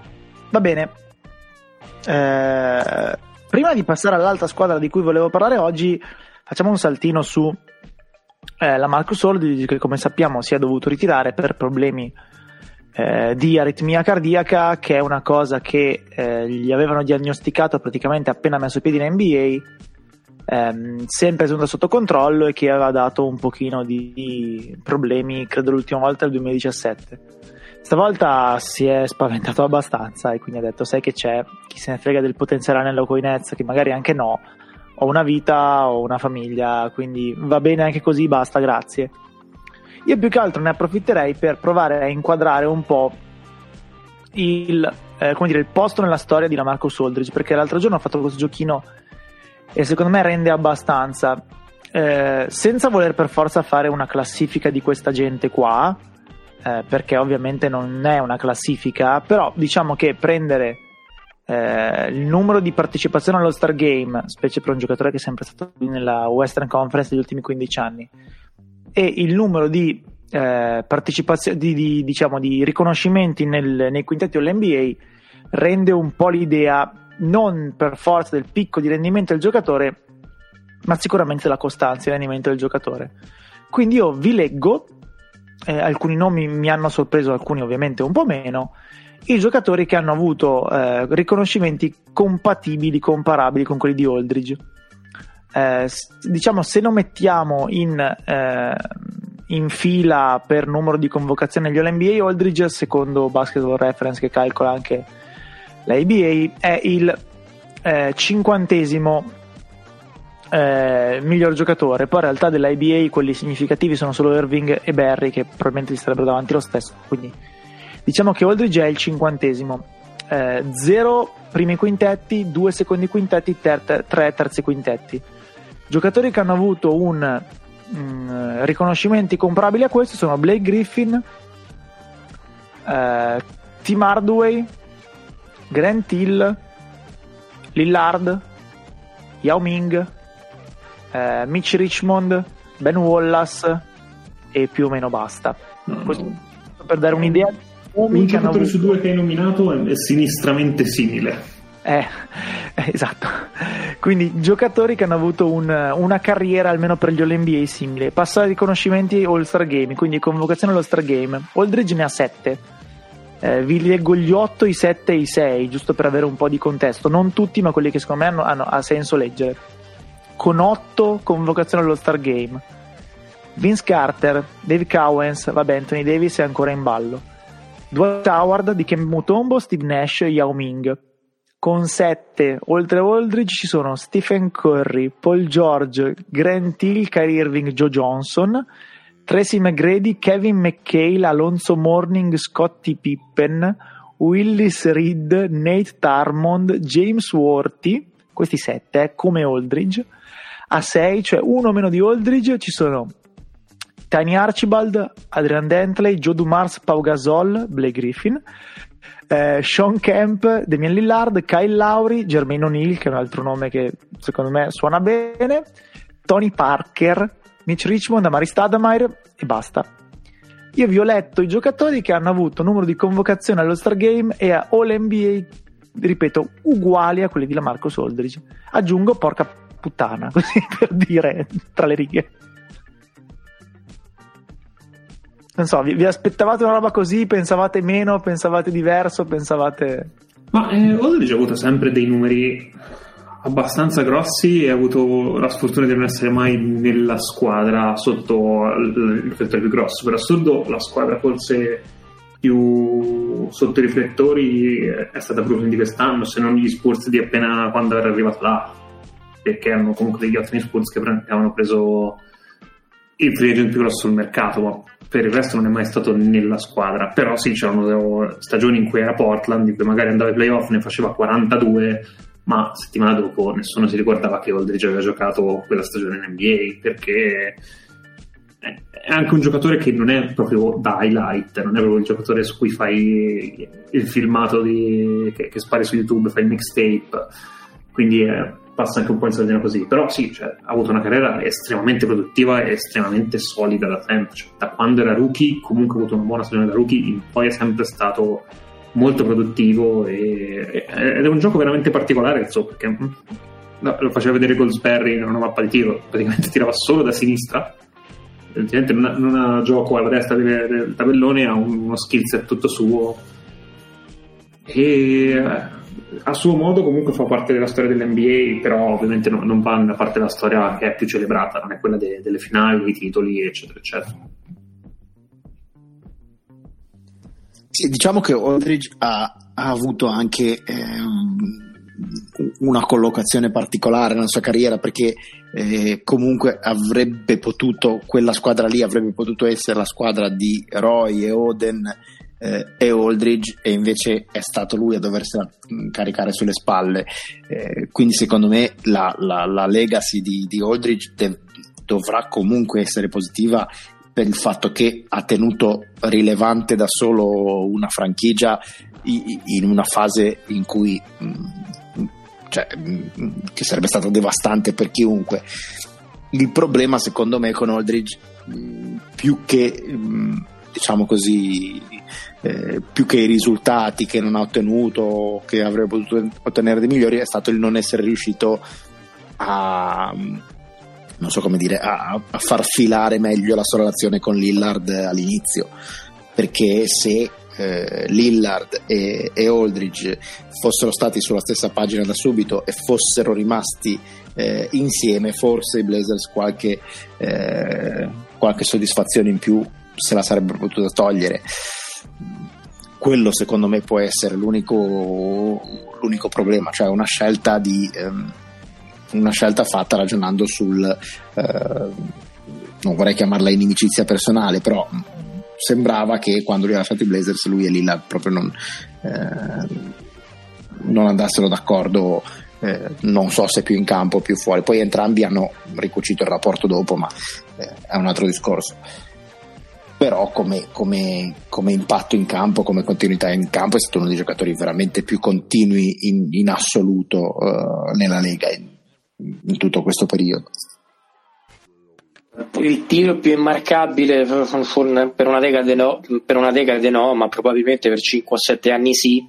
Va bene. Eh, prima di passare all'altra squadra di cui volevo parlare oggi, facciamo un saltino su eh, la Marcus Aldridge che come sappiamo si è dovuto ritirare per problemi eh, di aritmia cardiaca, che è una cosa che eh, gli avevano diagnosticato praticamente appena messo piedi in NBA ehm, sempre tenuta sotto controllo e che aveva dato un pochino di problemi, credo l'ultima volta nel 2017. Stavolta si è spaventato abbastanza e quindi ha detto sai che c'è, chi se ne frega del potenziale anello coi Nets, che magari anche no, ho una vita, ho una famiglia, quindi va bene anche così, basta, grazie. Io più che altro ne approfitterei per provare a inquadrare un po' il, eh, dire, il posto nella storia di Lamarcus Aldridge, perché l'altro giorno ho fatto questo giochino e secondo me rende abbastanza. Eh, senza voler per forza fare una classifica di questa gente qua, eh, perché ovviamente non è una classifica, però diciamo che prendere eh, il numero di partecipazioni allo Star Game, specie per un giocatore che è sempre stato nella Western Conference negli ultimi 15 anni, e il numero di eh, partecipazioni, di, di, diciamo, di riconoscimenti nel, nei quintetti dell'NBA rende un po' l'idea non per forza del picco di rendimento del giocatore, ma sicuramente della costanza di rendimento del giocatore. Quindi io vi leggo, eh, alcuni nomi mi hanno sorpreso, alcuni ovviamente un po' meno, i giocatori che hanno avuto eh, riconoscimenti compatibili, comparabili con quelli di Aldridge. Eh, diciamo, se lo mettiamo in, eh, in, fila per numero di convocazioni agli All-NBA, Aldridge, secondo Basketball Reference, che calcola anche la ABA è il eh, cinquantesimo eh, miglior giocatore. Poi in realtà dell'IBA quelli significativi sono solo Irving e Barry, che probabilmente gli starebbero davanti lo stesso. Quindi diciamo che Aldridge è il cinquantesimo. Eh, zero primi quintetti, due secondi quintetti, ter- tre terzi quintetti. Giocatori che hanno avuto un mm, riconoscimenti comparabili a questo sono Blake Griffin, eh, Tim Hardaway, Grant Hill, Lillard, Yao Ming, eh, Mitch Richmond, Ben Wallace e più o meno basta. No, no. Per dare un'idea, un giocatore avuto... su due che hai nominato è sinistramente simile. Eh, esatto. Quindi giocatori che hanno avuto un, una carriera almeno per gli All-NBA simile. Passare riconoscimenti All-Star Game, quindi convocazione all-Star Game. Aldridge ne ha 7 eh, vi leggo gli 8, i 7 e i 6, giusto per avere un po' di contesto. Non tutti, ma quelli che secondo me hanno, hanno ha senso leggere. Con 8 convocazioni allo Star Game. Vince Carter, Dave Cowens, vabbè, Anthony Davis è ancora in ballo. Dwight Howard, di Mutombo, Steve Nash, Yao Ming. Con 7, oltre Aldridge, ci sono Stephen Curry, Paul George, Grant Hill, Kyrie Irving, Joe Johnson, Tracy McGrady, Kevin McHale, Alonso Morning, Scottie Pippen, Willis Reed, Nate Tarmond, James Worthy, questi sette, eh, come Aldridge. A 6, cioè uno meno di Aldridge, ci sono Tiny Archibald, Adrian Dentley, Joe Dumars, Pau Gasol, Blake Griffin, eh, Sean Kemp, Damian Lillard, Kyle Lowry, Jermaine O'Neill, che è un altro nome che secondo me suona bene, Tony Parker, Mitch Richmond, Amari Stadameyer e basta. Io vi ho letto i giocatori che hanno avuto numero di convocazione allo Star Game e a All NBA, ripeto, uguali a quelli di Lamarcus Aldridge. Aggiungo porca puttana, così per dire tra le righe. non so, vi, vi aspettavate una roba così? Pensavate meno? Pensavate diverso? Pensavate... Ma eh, Aldridge ha avuto sempre dei numeri abbastanza grossi e ha avuto la sfortuna di non essere mai nella squadra sotto il riflettore più grosso. Per assurdo, la squadra forse più sotto i riflettori è stata Brooklyn di quest'anno, se non gli Spurs di appena quando era arrivato là, perché hanno comunque degli ottimi Spurs che avevano preso il free agent più grosso sul mercato, ma per il resto non è mai stato nella squadra. Però sì, c'erano stagioni in cui era Portland, in cui magari andava ai playoff, ne faceva 42, ma settimana dopo nessuno si ricordava che Aldridge aveva giocato quella stagione in NBA, perché è anche un giocatore che non è proprio da highlight, non è proprio il giocatore su cui fai il filmato di, che, che, spari su YouTube, fai il mixtape, quindi è, passa anche un po' in sardina così. Però sì, cioè, ha avuto una carriera estremamente produttiva e estremamente solida da sempre. Cioè, da quando era rookie, comunque ha avuto una buona stagione da rookie, poi è sempre stato molto produttivo e, ed è un gioco veramente particolare, insomma, perché mm, lo faceva vedere Goldsberry in una mappa di tiro, praticamente tirava solo da sinistra evidentemente non ha, non ha gioco alla destra del, del tabellone, ha uno skill set tutto suo e eh, a suo modo comunque fa parte della storia dell'NBA, però ovviamente no, non va nella parte della storia che è più celebrata, non è quella de, delle finali, dei titoli, eccetera, eccetera. Sì, diciamo che Aldridge ha, ha avuto anche ehm, una collocazione particolare nella sua carriera perché eh, comunque avrebbe potuto, quella squadra lì avrebbe potuto essere la squadra di Roy e Oden eh, e Aldridge e invece è stato lui a doversela mm, caricare sulle spalle. Eh, quindi secondo me la, la, la legacy di, di Aldridge de- dovrà comunque essere positiva per il fatto che ha tenuto rilevante da solo una franchigia in una fase in cui mm, cioè, mm, che sarebbe stato devastante per chiunque. Il problema, secondo me, con Aldridge, più che diciamo così, eh, più che i risultati che non ha ottenuto, che avrebbe potuto ottenere dei migliori, è stato il non essere riuscito a so dire, a, a, far filare meglio la sua relazione con Lillard all'inizio. Perché se eh, Lillard e, e, Aldridge fossero stati sulla stessa pagina da subito e fossero rimasti eh, insieme, forse i Blazers qualche, eh, qualche soddisfazione in più se la sarebbero potuta togliere. Quello secondo me può essere l'unico, l'unico problema, cioè una scelta di... Ehm, una scelta fatta ragionando sul eh, non vorrei chiamarla inimicizia personale, però sembrava che quando lui ha lasciato i Blazers lui e Lillard proprio non, eh, non andassero d'accordo eh, non so se più in campo o più fuori poi entrambi hanno ricucito il rapporto dopo ma eh, è un altro discorso però come, come, come, impatto in campo, come continuità in campo è stato uno dei giocatori veramente più continui in, in assoluto uh, nella Lega in, in tutto questo periodo. Il tiro più immarcabile per una decade no, una decade no ma probabilmente per 5 o 7 anni sì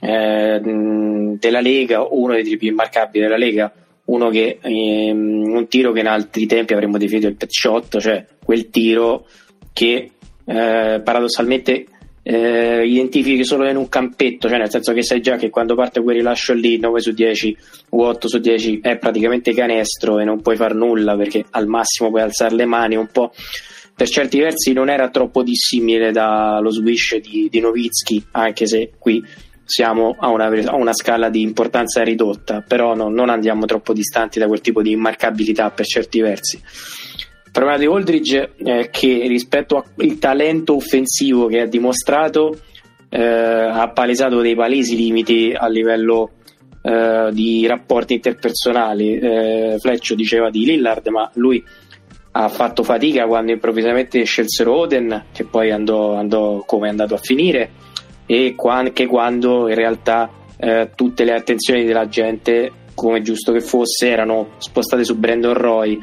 eh, della Lega uno dei tiri più immarcabili della Lega che, eh, un tiro che in altri tempi avremmo definito il pet shot cioè quel tiro che eh, paradossalmente eh, identifichi solo in un campetto, cioè nel senso che sai già che quando parte quel rilascio lì 9 su 10 o 8 su 10 è praticamente canestro e non puoi far nulla perché al massimo puoi alzare le mani un po'. Per certi versi non era troppo dissimile dallo swish di, di Novitsky, anche se qui siamo a una, a una, scala di importanza ridotta, però no, non andiamo troppo distanti da quel tipo di immarcabilità per certi versi. Problema di Aldridge è che rispetto al talento offensivo che ha dimostrato eh, ha palesato dei palesi limiti a livello eh, di rapporti interpersonali. Eh, Fleccio diceva di Lillard, ma lui ha fatto fatica quando improvvisamente scelsero Oden, che poi andò, andò come è andato a finire, e anche quando in realtà eh, tutte le attenzioni della gente, come giusto che fosse, erano spostate su Brandon Roy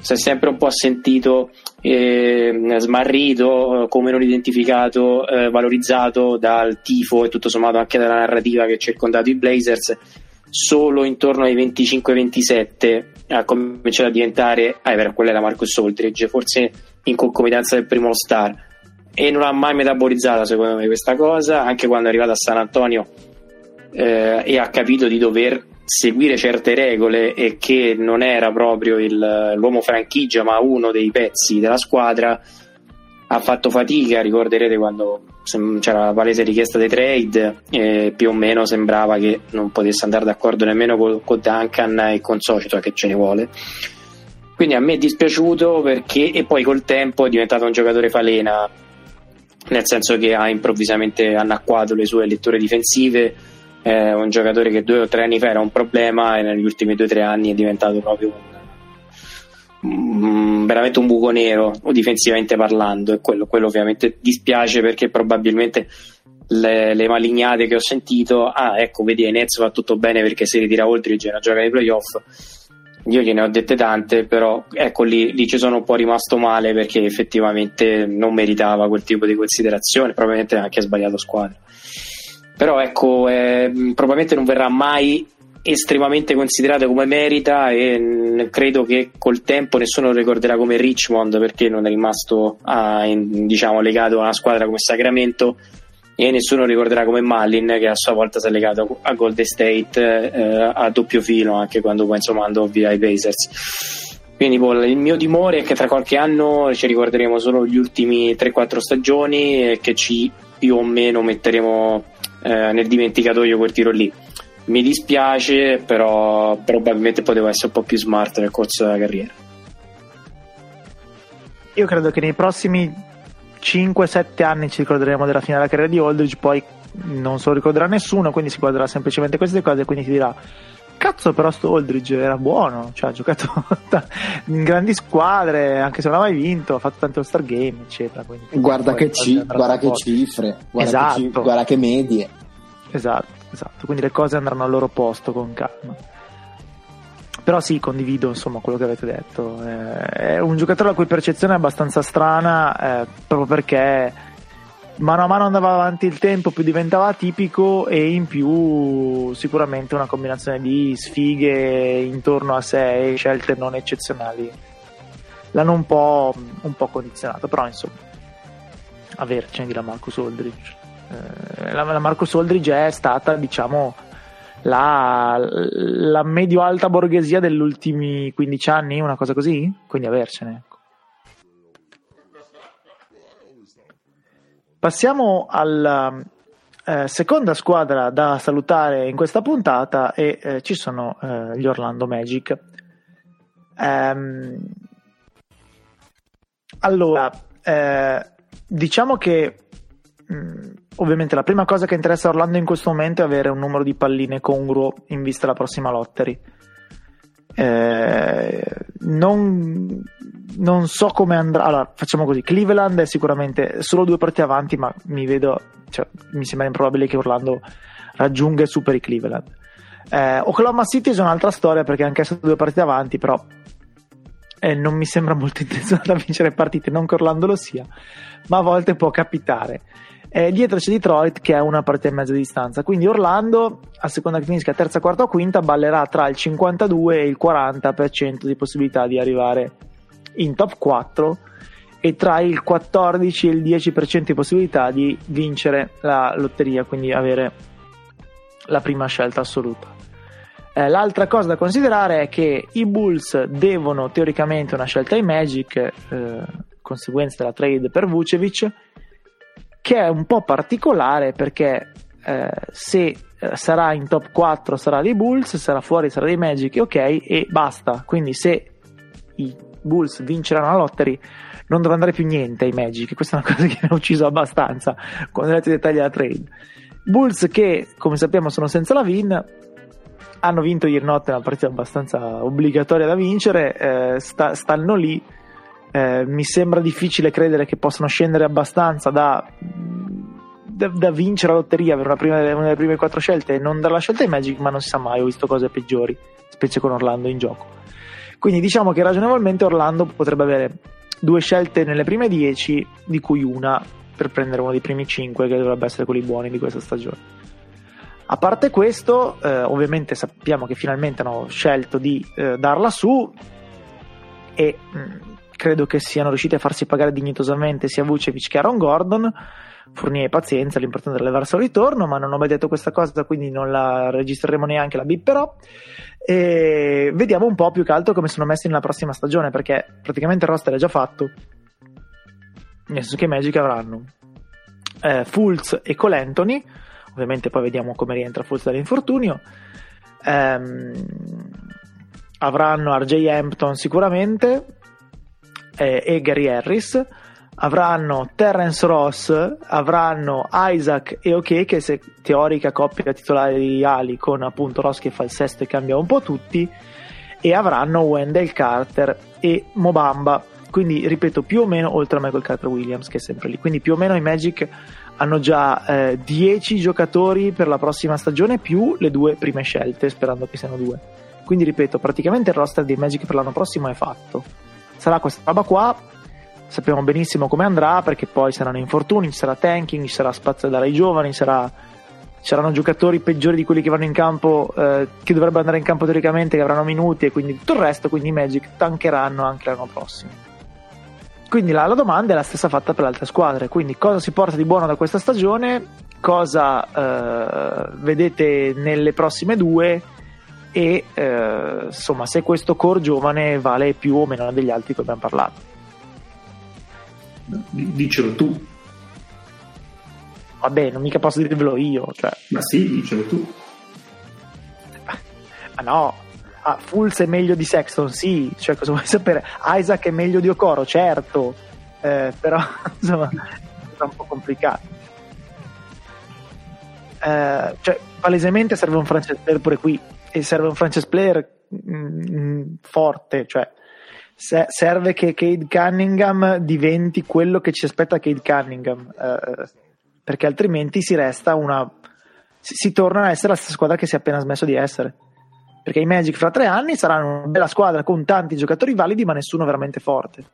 si è sempre un po' sentito eh, smarrito, come non identificato, eh, valorizzato dal tifo e tutto sommato anche dalla narrativa che ha circondato i Blazers. Solo intorno ai 25-27 ha cominciato a diventare, ah, vero, quella era Marcus Aldridge, forse in concomitanza del primo Star. e non ha mai metabolizzata secondo me questa cosa, anche quando è arrivato a San Antonio eh, e ha capito di dover seguire certe regole e che non era proprio il, l'uomo franchigia ma uno dei pezzi della squadra ha fatto fatica, ricorderete quando c'era la palese richiesta dei trade e più o meno sembrava che non potesse andare d'accordo nemmeno con, con Duncan e con Socito che ce ne vuole. Quindi a me è dispiaciuto perché e poi col tempo è diventato un giocatore falena nel senso che ha improvvisamente annacquato le sue letture difensive è un giocatore che due o tre anni fa era un problema e negli ultimi due o tre anni è diventato proprio un, veramente un buco nero difensivamente parlando e quello, quello ovviamente dispiace perché probabilmente le, le, malignate che ho sentito ah ecco vedi ai Nets va tutto bene perché si ritira oltre e una gioca nei playoff. Io gliene ho dette tante però ecco lì, lì, ci sono un po' rimasto male perché effettivamente non meritava quel tipo di considerazione probabilmente anche sbagliato squadra però ecco eh, probabilmente non verrà mai estremamente considerato come merita e credo che col tempo nessuno lo ricorderà come Richmond perché non è rimasto a, in, diciamo, legato a una squadra come Sacramento e nessuno ricorderà come Malin che a sua volta si è legato a Golden State eh, a doppio filo anche quando poi insomma andò via ai Pacers. Quindi boh, il mio timore è che tra qualche anno ci ricorderemo solo gli ultimi 3-4 stagioni e che ci più o meno metteremo eh, nel dimenticatoio quel tiro lì. Mi dispiace, però probabilmente poteva essere un po' più smart nel corso della carriera. Io credo che nei prossimi 5-7 anni ci ricorderemo della fine della carriera di Aldridge, poi non se lo ricorderà nessuno, quindi si guarderà semplicemente queste cose e quindi ti dirà cazzo però sto Aldridge era buono cioè ha giocato in grandi squadre anche se non ha mai vinto ha fatto tanti All-Star Game eccetera guarda, che, ci, guarda che cifre guarda, esatto. che, guarda che medie esatto esatto quindi le cose andranno al loro posto con calma però sì, condivido insomma quello che avete detto. Eh, è un giocatore la cui percezione è abbastanza strana, eh, proprio perché mano a mano andava avanti il tempo, più diventava tipico e in più sicuramente una combinazione di sfighe intorno a sé e scelte non eccezionali l'hanno un po', un po condizionato, però insomma, avercene di la Marcus Aldridge. Eh, la, la Marcus Aldridge è stata, diciamo, la, la medio-alta borghesia degli ultimi 15 anni, una cosa così? Quindi avercene. Passiamo alla eh, seconda squadra da salutare in questa puntata e eh, ci sono eh, gli Orlando Magic. Ehm, allora, eh, diciamo che mh, mm, ovviamente la prima cosa che interessa Orlando in questo momento è avere un numero di palline congruo in vista della prossima lottery. Eh, non, non, so come andrà. Allora, facciamo così: Cleveland è sicuramente solo due partite avanti, ma mi vedo, cioè, mi sembra improbabile che Orlando raggiunga e superi Cleveland. Eh, Oklahoma City è un'altra storia perché anche se due partite avanti, però eh, non mi sembra molto intenzionata a vincere partite, non che Orlando lo sia, ma a volte può capitare. Eh, dietro c'è Detroit che è una partita e mezza di distanza, quindi Orlando, a seconda che finisca terza, quarta o quinta, ballerà tra il 52 e il 40% di possibilità di arrivare in top 4 e tra il 14 e il 10% di possibilità di vincere la lotteria, quindi avere la prima scelta assoluta. Eh, l'altra cosa da considerare è che i Bulls devono teoricamente una scelta ai Magic, eh, conseguenza della trade per Vucevic, che è un po' particolare perché eh, se eh, sarà in top 4 sarà dei Bulls, sarà fuori sarà dei Magic, ok, e basta. Quindi se i Bulls vinceranno la lottery non dovrà andare più niente ai Magic, questa è una cosa che mi ha ucciso abbastanza quando ho letto i dettagli della trade. Bulls che, come sappiamo, sono senza la Vin, hanno vinto ieri notte una partita abbastanza obbligatoria da vincere, eh, sta, stanno lì eh, mi sembra difficile credere che possano scendere abbastanza da, da, da vincere la lotteria per una, prima, una, delle prime quattro scelte e non dare la scelta ai Magic, ma non si sa mai, ho visto cose peggiori, specie con Orlando in gioco. Quindi diciamo che ragionevolmente Orlando potrebbe avere due scelte nelle prime dieci, di cui una per prendere uno dei primi cinque, che dovrebbe essere quelli buoni di questa stagione. A parte questo, eh, ovviamente sappiamo che finalmente hanno scelto di eh, darla su, e mh, credo che siano riusciti a farsi pagare dignitosamente sia Vucevic che Aaron Gordon. Fournier pazienza, l'importante è levarsi al ritorno, ma non ho mai detto questa cosa, quindi non la registreremo neanche, la bipperò. E vediamo un po' più che altro come sono messi nella prossima stagione, perché praticamente il roster è già fatto. Nel senso che i Magic avranno eh, Fultz e Cole Anthony, ovviamente poi vediamo come rientra Fultz dall'infortunio. Ehm, avranno RJ Hampton sicuramente eh, e Gary Harris avranno Terence Ross, avranno Isaac e Ok, che è teorica coppia titolare di Ali con appunto Ross che fa il sesto e cambia un po' tutti, e avranno Wendell Carter e Mobamba. Quindi ripeto, più o meno oltre a Michael Carter Williams che è sempre lì. Quindi più o meno i Magic hanno già 10 eh, giocatori per la prossima stagione più le due prime scelte, sperando che siano due. Quindi ripeto, praticamente il roster dei Magic per l'anno prossimo è fatto. Sarà questa roba qua, sappiamo benissimo come andrà perché poi saranno infortuni, ci sarà tanking, ci sarà spazio da dare ai giovani, sarà, ci saranno giocatori peggiori di quelli che vanno in campo, eh, che dovrebbero andare in campo teoricamente, che avranno minuti e quindi tutto il resto, quindi i Magic tankeranno anche l'anno prossimo. Quindi la, la domanda è la stessa fatta per le altre squadre, quindi cosa si porta di buono da questa stagione, cosa eh, vedete nelle prossime due e eh, insomma se questo core giovane vale più o meno degli altri che abbiamo parlato. Dicelo tu. Vabbè, non mica posso dirvelo io. Cioè. Ma sì, dicelo tu. Ma no, ah, Fulz è meglio di Sexton, sì. Cioè, cosa vuoi sapere? Isaac è meglio di Okoro, certo. Eh, però, insomma, è un po' complicato. Eh, cioè, palesemente serve un franchise player pure qui. E serve un franchise player mh, mm, forte, cioè se- serve che Cade Cunningham diventi quello che ci aspetta Cade Cunningham, eh, perché altrimenti si resta una. Si, si torna a essere la stessa squadra che si è appena smesso di essere. Perché i Magic fra tre anni saranno una bella squadra con tanti giocatori validi, ma nessuno veramente forte.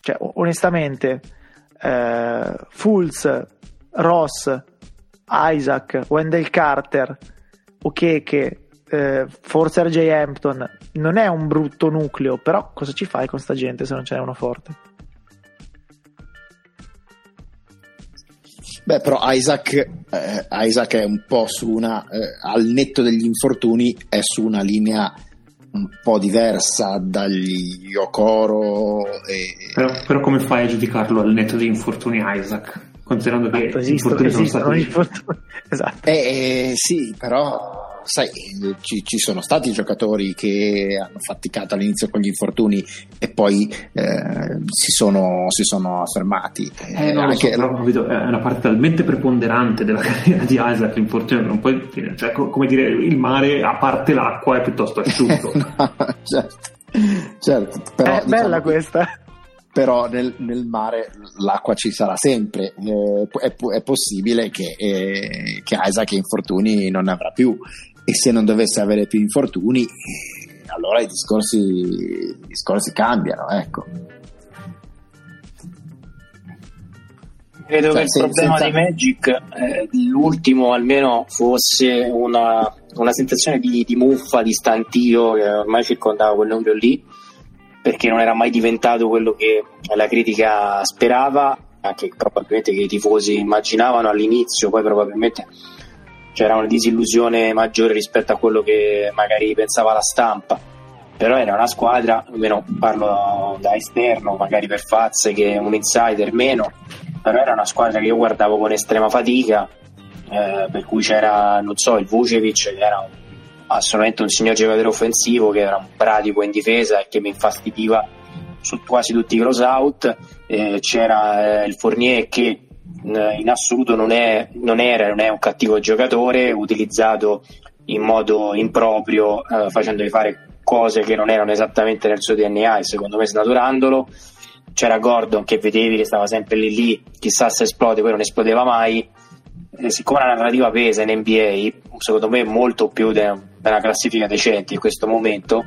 Cioè, onestamente, eh, Fulz, Ross, Isaac, Wendell Carter, Okeke, eh, forse RJ Hampton non è un brutto nucleo, però cosa ci fai con sta gente se non ce n'è uno forte? Beh, però Isaac, eh, Isaac è un po' su una, eh, al netto degli infortuni, è su una linea un po' diversa dagli Okoro. E... Però, però, come fai a giudicarlo al netto degli infortuni Isaac? Considerando che gli infortuni sono stati... Infortuni. Esatto. Eh, sì, però sai, ci, ci, sono stati giocatori che hanno faticato all'inizio con gli infortuni e poi eh, si, sono, si, sono, affermati. Eh, no, Anche... so, però, è una parte talmente preponderante della carriera di Isaac l'infortunio non puoi cioè, come dire, il mare a parte l'acqua è piuttosto asciutto. no, certo, certo, però, è diciamo, bella questa però nel, nel, mare l'acqua ci sarà sempre. Eh, è, è, possibile che, eh, che Isaac infortuni non ne avrà più e se non dovesse avere più infortuni, allora i discorsi, i discorsi cambiano. Ecco. Credo cioè, che il problema senza... di Magic, eh, l'ultimo almeno, fosse una, una sensazione di, di, muffa, di stantio che ormai circondava quel nucleo lì, perché non era mai diventato quello che la critica sperava, anche probabilmente che i tifosi immaginavano all'inizio, poi probabilmente c'era una disillusione maggiore rispetto a quello che magari pensava la stampa. Però era una squadra, almeno parlo da esterno, magari per Faz che un insider meno, però era una squadra che io guardavo con estrema fatica, eh, per cui c'era, non so, il Vucevic che era assolutamente un signor giocatore offensivo, che era un pratico in difesa e che mi infastidiva su quasi tutti i cross out, eh, c'era eh, il Fournier che in assoluto non, è, non era non è un cattivo giocatore, utilizzato in modo improprio, eh, facendogli fare cose che non erano esattamente nel suo DNA e secondo me snaturandolo. C'era Gordon che vedevi che stava sempre lì lì, chissà se esplode, poi non esplodeva mai. E siccome la narrativa pesa in NBA, secondo me molto più una classifica decente in questo momento,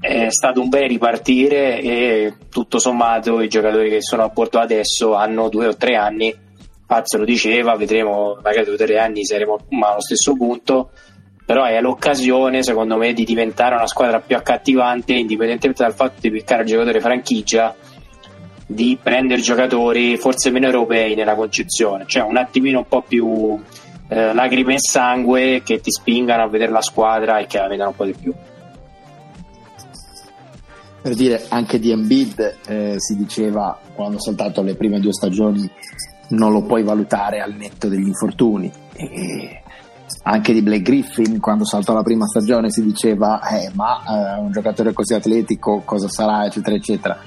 è stato un bel ripartire e tutto sommato i giocatori che sono a Porto adesso hanno due o tre anni. Pazzo lo diceva, vedremo magari due o tre anni saremo allo stesso punto. Però è l'occasione secondo me di diventare una squadra più accattivante indipendentemente dal fatto di piccare il giocatore franchigia di prendere giocatori forse meno europei nella concezione. Cioè un attimino un po' più eh, lacrime e sangue che ti spingano a vedere la squadra e che la vedano un po' di più per dire anche di Embiid eh, si diceva quando ha saltato le prime due stagioni non lo puoi valutare al netto degli infortuni. E anche di Blake Griffin quando saltò la prima stagione si diceva eh, ma eh, un giocatore così atletico cosa sarà? eccetera eccetera.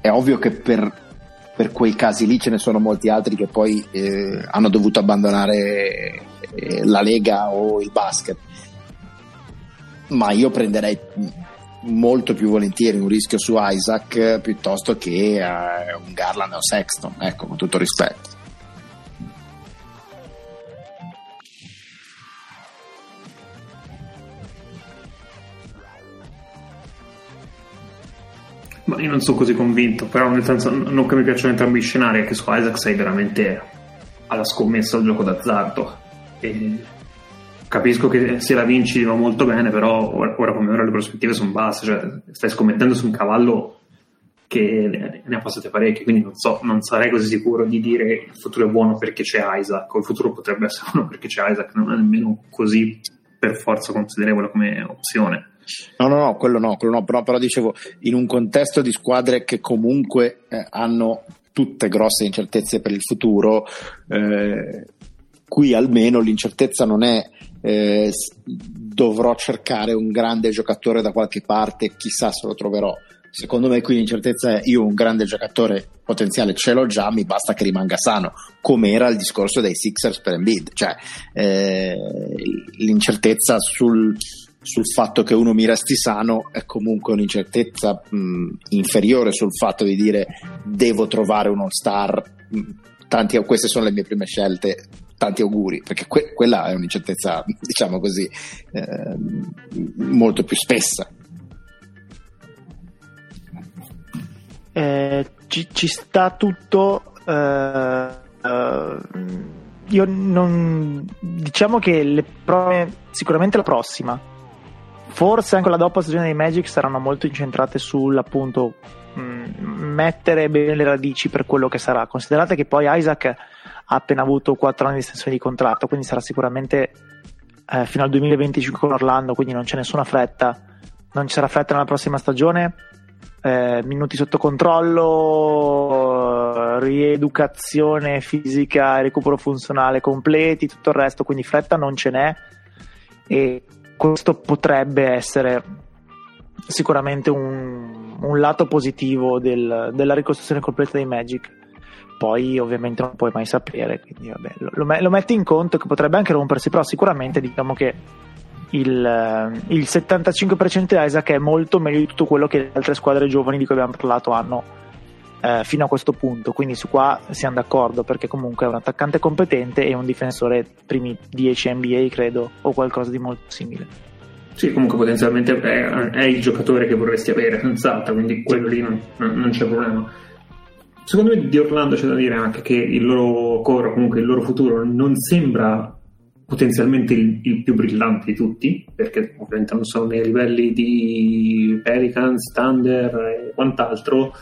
È ovvio che per, per quei casi lì ce ne sono molti altri che poi eh, hanno dovuto abbandonare eh, la lega o il basket. Ma io prenderei molto più volentieri un rischio su Isaac piuttosto che eh, un Garland o Sexton ecco con tutto rispetto Ma io non sono così convinto, però nel senso non che mi piacciono entrambi i scenari, è che su Isaac sei veramente alla scommessa al gioco d'azzardo. E capisco che se la vinci va molto bene, però ora, ora come ora le prospettive sono basse, cioè stai scommettendo su un cavallo che ne ha passate parecchie, quindi non, so, non sarei così sicuro di dire il futuro è buono perché c'è Isaac, o il futuro potrebbe essere buono perché c'è Isaac, non è nemmeno così per forza considerevole come opzione. No, no, no, quello no, quello no però, però, dicevo, in un contesto di squadre che comunque eh, hanno tutte grosse incertezze per il futuro, eh, qui almeno l'incertezza non è eh, dovrò cercare un grande giocatore da qualche parte, chissà se lo troverò. Secondo me qui l'incertezza è io un grande giocatore potenziale ce l'ho già, mi basta che rimanga sano, come era il discorso dei Sixers per Embiid, cioè eh, l'incertezza sul, sul fatto che uno mi resti sano è comunque un'incertezza mh, inferiore sul fatto di dire devo trovare un all-star. Tanti, queste sono le mie prime scelte, tanti auguri, perché que- quella è un'incertezza, diciamo così, eh, molto più spessa. Eh, ci, ci, sta tutto. Eh, eh, io non diciamo che le prove, sicuramente la prossima, forse anche la dopo stagione dei Magic saranno molto incentrate sull'appunto mm, mettere bene le radici per quello che sarà. Considerate che poi Isaac ha appena avuto 4 anni di estensione di contratto, quindi sarà sicuramente eh, fino al 2025 con Orlando, quindi non c'è nessuna fretta. Non ci sarà fretta nella prossima stagione. Eh, minuti sotto controllo, rieducazione fisica recupero funzionale completi, tutto il resto, quindi fretta non ce n'è. E questo potrebbe essere sicuramente un, un lato positivo del, della ricostruzione completa dei Magic. Poi ovviamente non puoi mai sapere, quindi vabbè, lo, lo, metti in conto che potrebbe anche rompersi, però sicuramente diciamo che il, il 75% di Isaac è molto meglio di tutto quello che le altre squadre giovani di cui abbiamo parlato hanno eh, fino a questo punto. Quindi su qua siamo d'accordo perché comunque è un attaccante competente e un difensore primi 10 NBA, credo, o qualcosa di molto simile. Sì, comunque potenzialmente è, è il giocatore che vorresti avere, senz'altro, quindi quello lì non, non c'è problema. Secondo me di Orlando c'è da dire anche che il loro core, comunque il loro futuro, non sembra potenzialmente il, il, più brillante di tutti, perché ovviamente non sono nei livelli di Pelicans, Thunder e quant'altro,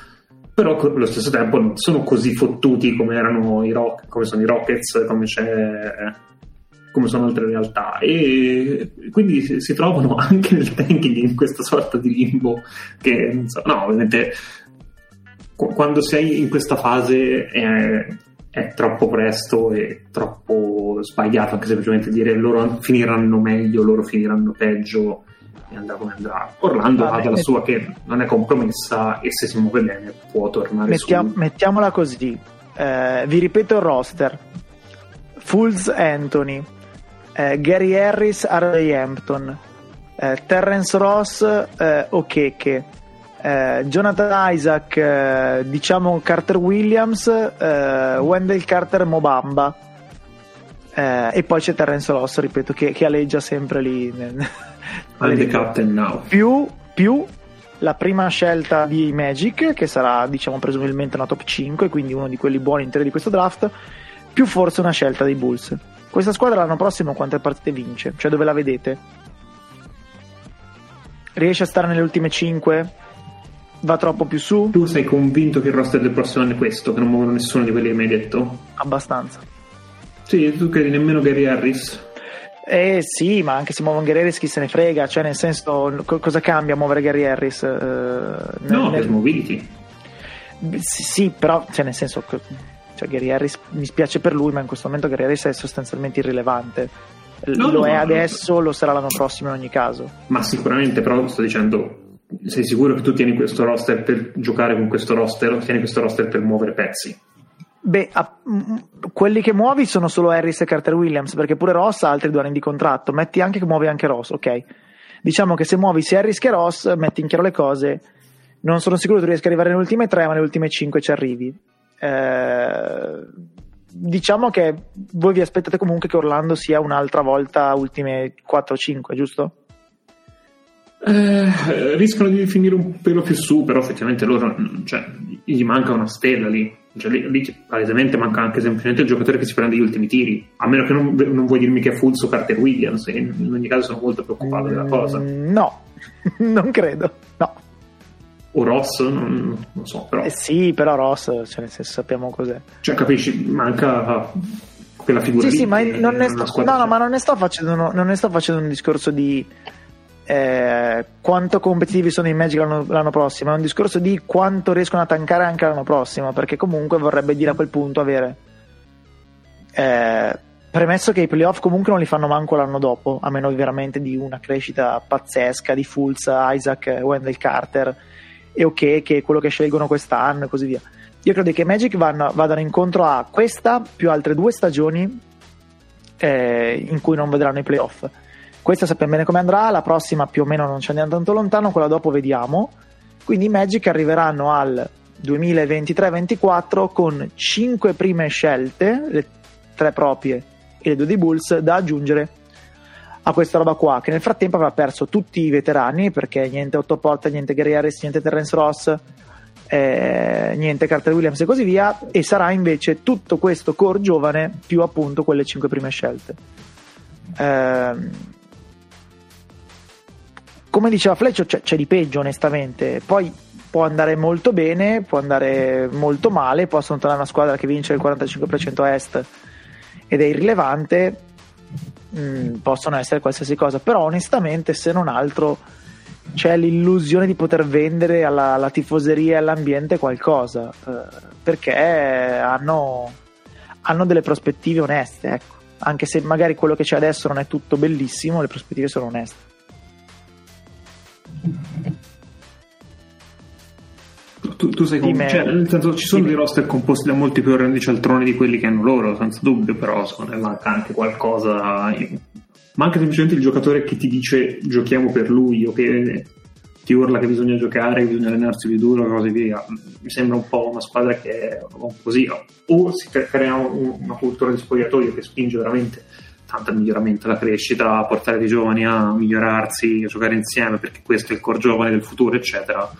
però allo stesso tempo non sono così fottuti come erano i rock, come sono i Rockets, come, come sono altre realtà. E quindi si, trovano anche nel tanking in questa sorta di limbo che non so, no, ovviamente quando sei in questa fase è, è troppo presto e troppo sbagliato anche semplicemente dire loro finiranno meglio, loro finiranno peggio e andrà come andrà. Orlando Vabbè, ha dalla met- sua che non è compromessa e se si muove bene può tornare Mettiam- su. Mettiamola così, eh, vi ripeto il roster. Fools Anthony, eh, Gary Harris, Harvey Hampton, eh, Terrence Ross, eh, Okeke, eh, Jonathan Isaac, eh, diciamo Carter Williams, eh, Wendell Carter Mobamba. Eh, e poi c'è Terrence Ross, ripeto, che, che aleggia sempre lì. I'm the captain now. Più, più la prima scelta di Magic, che sarà diciamo presumibilmente una top 5, quindi uno di quelli buoni interi di questo draft, più forse una scelta dei Bulls. Questa squadra l'anno prossimo quante partite vince? Cioè dove la vedete? Riesce a stare nelle ultime 5? Va troppo più su? Tu sei convinto che il roster del prossimo anno è questo, che non muovono nessuno di quelli che mi hai detto? Abbastanza. Sì, tu credi nemmeno Gary Harris? Eh sì, ma anche se muovono Gary Harris chi se ne frega, cioè nel senso co- cosa cambia muovere Gary Harris? Eh, nel- No, nel- per mobility. Sì, sì, però, cioè, nel senso, cioè, Gary Harris mi spiace per lui, ma in questo momento Gary Harris è sostanzialmente irrilevante. L- No, lo no, è no, adesso, lo sarà l'anno prossimo in ogni caso. Ma sicuramente, però sto dicendo, sei sicuro che tu tieni questo roster per giocare con questo roster o tieni questo roster per muovere pezzi? Beh, a- mm, quelli che muovi sono solo Harris e Carter Williams, perché pure Ross ha altri due anni di contratto. Metti anche che muovi anche Ross, ok? Diciamo che se muovi sia Harris che Ross, metti in chiaro le cose. Non sono sicuro che tu riesca ad arrivare nelle ultime tre, ma nelle ultime cinque ci arrivi. Eh, diciamo che voi vi aspettate comunque che Orlando sia un'altra volta ultime 4-5, giusto? Eh, rischiano di finire un pelo più su, però effettivamente loro, cioè, gli manca una stella lì. Cioè, lì, lì palesemente manca anche semplicemente il giocatore che si prende gli ultimi tiri. A meno che non, non vuoi dirmi che è Fulso o Carter Williams, in, ogni caso sono molto preoccupato della cosa. Mm, No, non credo. No. O Ross, non, non so, però. Eh sì, però Ross, cioè nel senso sappiamo cos'è. Cioè, capisci, manca quella figura Sì, lì. sì, ma non ne, sto, no, no, c'è. ma non ne sto facendo, non ne sto facendo un discorso di eh, quanto competitivi sono i Magic l'anno, l'anno prossimo, è un discorso di quanto riescono a tankare anche l'anno prossimo, perché comunque vorrebbe dire a quel punto avere eh, premesso che i playoff comunque non li fanno manco l'anno dopo, a meno veramente di una crescita pazzesca di Fulz, Isaac, Wendell Carter e ok che è quello che scelgono quest'anno e così via. Io credo che i Magic vanno- vadano incontro a questa più altre due stagioni eh, in cui non vedranno i playoff. Questa sappiamo bene come andrà, la prossima più o meno non ci andiamo tanto lontano, quella dopo vediamo. Quindi i Magic arriveranno al 2023-24 con 5 prime scelte, le tre proprie e le due dei Bulls, da aggiungere a questa roba qua, che nel frattempo avrà perso tutti i veterani, perché niente Otto Porta, niente Gary Harris, niente Terrence Ross, eh, niente Carter Williams e così via, e sarà invece tutto questo core giovane più appunto quelle 5 prime scelte. Ehm, come diceva Fleccio, c'è, c'è di peggio onestamente. Poi può andare molto bene, può andare molto male, possono tornare una squadra che vince il 45% a est ed è irrilevante, mm, possono essere qualsiasi cosa, però onestamente se non altro c'è l'illusione di poter vendere alla, alla tifoseria e all'ambiente qualcosa, eh, perché hanno, hanno delle prospettive oneste, ecco. anche se magari quello che c'è adesso non è tutto bellissimo, le prospettive sono oneste. Tu, tu sei con... Cioè, nel senso, ci sono dei roster composti da molti più grandi cialtroni di quelli che hanno loro, senza dubbio, però secondo me manca anche qualcosa. Manca semplicemente il giocatore che ti dice giochiamo per lui o che ti urla che bisogna giocare, che bisogna allenarsi più duro e così via. Mi sembra un po' una squadra che è così. O si cre- crea un- una cultura di spogliatoio che spinge veramente tanto al miglioramento, alla crescita, portare i giovani a migliorarsi, a giocare insieme, perché questo è il core giovane del futuro, eccetera.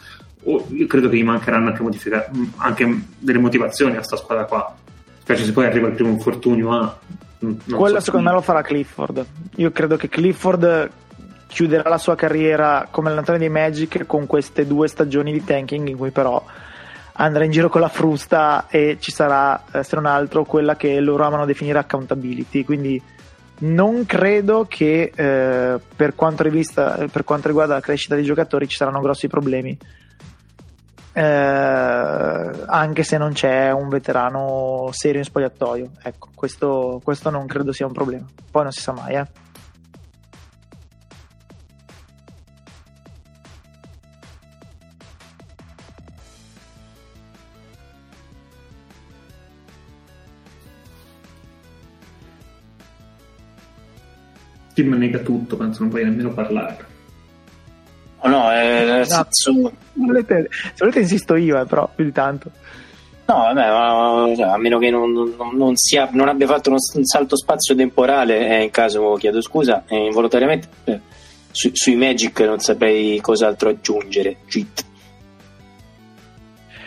O io credo che gli mancheranno anche, modifica- anche delle motivazioni a sta squadra qua. Specie se poi arriva il primo infortunio a. non Quello so secondo me lo farà Clifford. Io credo che Clifford chiuderà la sua carriera come allenatore dei Magic con queste due stagioni di tanking in cui però andrà in giro con la frusta e ci sarà, eh, se non altro, quella che loro amano definire accountability. Quindi non credo che eh, per, quanto rivista- per quanto riguarda la crescita dei giocatori ci saranno grossi problemi. Eh, anche se non c'è un veterano serio in spogliatoio, ecco, questo, questo non credo sia un problema. Poi non si sa mai, eh. Tim nega tutto, penso non puoi nemmeno parlare. Oh, no, eh, nel No. senso- Se volete, se volete insisto io, eh, però più di tanto. No, vabbè, ma, cioè, a meno che non, non- non sia- non abbia fatto uno, un salto spazio-temporale, eh, in caso chiedo scusa, eh, involontariamente eh, su- sui Magic non saprei cos'altro aggiungere. Cheat.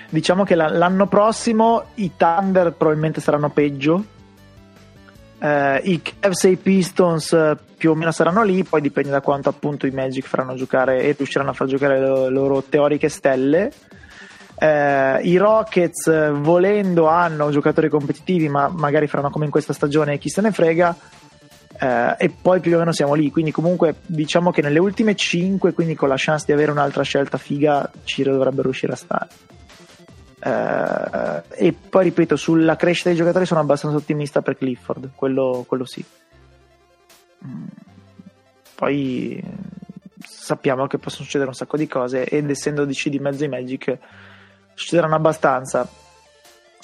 Diciamo che la- l'anno prossimo i Thunder probabilmente saranno peggio Eh, I Cavs e Pistons eh, più o meno saranno lì, poi dipende da quanto appunto i Magic faranno giocare e riusciranno a far giocare le loro teoriche stelle. Eh, I Rockets, eh, volendo, hanno giocatori competitivi, ma magari faranno come in questa stagione, chi se ne frega. Eh, e poi più o meno siamo lì. Quindi, comunque, diciamo che nelle ultime 5, quindi con la chance di avere un'altra scelta figa, Ciro dovrebbe riuscire a stare. Uh, e poi ripeto, sulla crescita dei giocatori sono abbastanza ottimista per Clifford, quello, quello sì. Mm. Poi sappiamo che possono succedere un sacco di cose ed essendo DC di mezzo i Magic succederanno abbastanza.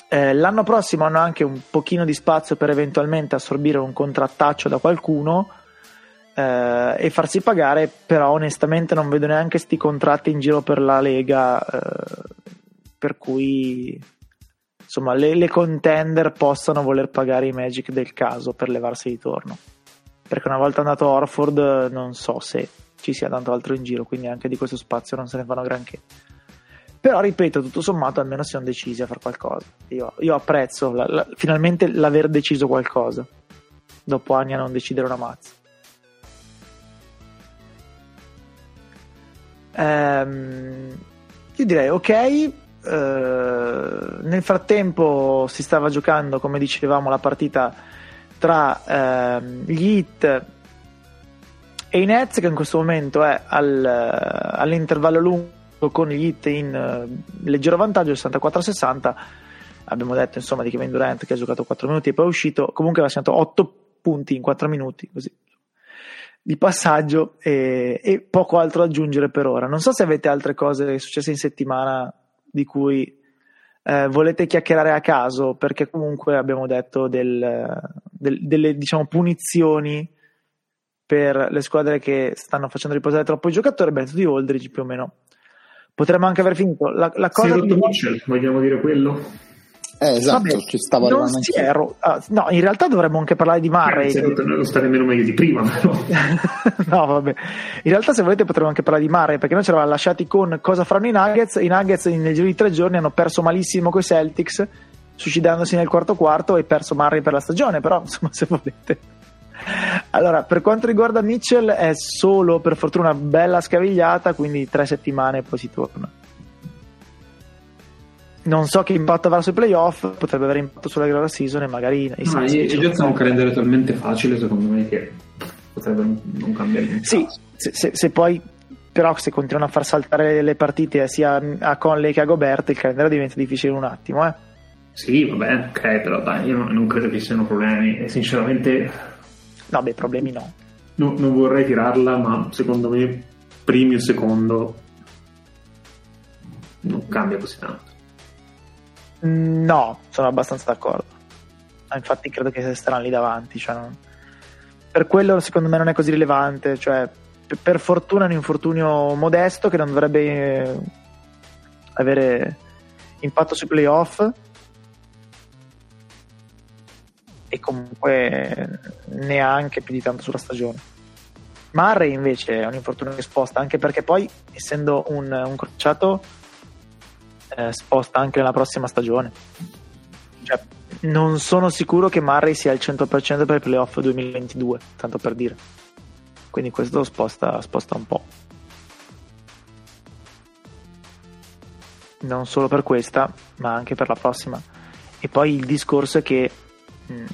Eh, l'anno prossimo hanno anche un pochino di spazio per eventualmente assorbire un contrattaccio da qualcuno eh, e farsi pagare, però onestamente non vedo neanche sti contratti in giro per la Lega. Eh, per cui insomma le, le, contender possano voler pagare i Magic del caso per levarsi di torno. Perché una volta andato Orford non so se ci sia tanto altro in giro quindi anche di questo spazio non se ne fanno granché. Però ripeto tutto sommato almeno siamo decisi a fare qualcosa. Io, io apprezzo la, la, finalmente l'aver deciso qualcosa. Dopo anni a non decidere una mazza. Ehm, io direi ok nel frattempo si stava giocando, come dicevamo, la partita tra eh, gli Hit e i Nets, che in questo momento è al, all'intervallo lungo con gli Hit in uh, leggero vantaggio, 64-60. Abbiamo detto insomma di Kevin Durant che ha giocato 4 minuti e poi è uscito. Comunque ha segnato 8 punti in 4 minuti, così di passaggio e, e, poco altro da aggiungere per ora. Non so se avete altre cose successe in settimana di cui eh, volete chiacchierare a caso, perché comunque abbiamo detto del, del, delle diciamo, punizioni per le squadre che stanno facendo riposare troppo i giocatori, beh, di Aldridge più o meno. Potremmo anche aver finito. La, la cosa Sei di... Vogliamo dire quello? Eh, esatto, Vabbè, ci stavo non si ero, ah, no, in realtà dovremmo anche parlare di Murray. Eh, non sta nemmeno meglio di prima, però. no, vabbè. In realtà, se volete, potremmo anche parlare di Murray, perché noi ci eravamo lasciati con cosa faranno i Nuggets. I Nuggets nel giro di tre giorni hanno perso malissimo con i Celtics, suicidandosi nel quarto quarto e perso Murray per la stagione, però, insomma, se volete. Allora, per quanto riguarda Mitchell, è solo per fortuna una bella scavigliata, quindi tre settimane e poi si torna non so che impatto avrà sui playoff, potrebbe avere impatto sulla regular season e magari i no, i Jets hanno un calendario talmente facile secondo me che potrebbe non cambiare niente. Sì, se, se, se, poi però se continuano a far saltare le partite sia a Conley che a Gobert il calendario diventa difficile un attimo, eh. Sì, vabbè, ok, però dai, io non, non credo che siano problemi e sinceramente... No, beh, problemi no. no. Non vorrei tirarla, ma secondo me primi o secondo non cambia così tanto. No, sono abbastanza d'accordo. Infatti credo che staranno lì davanti. Cioè non... Per quello secondo me non è così rilevante. Cioè, per fortuna è un infortunio modesto che non dovrebbe eh, avere impatto sui playoff. E comunque neanche più di tanto sulla stagione. Murray invece è un infortunio che sposta, anche perché poi, essendo un, un crociato, eh, sposta anche nella prossima stagione. Cioè, non sono sicuro che Murray sia al 100% per i playoff 2022, tanto per dire. Quindi questo sposta, sposta un po'. Non solo per questa, ma anche per la prossima. E poi il discorso è che mm,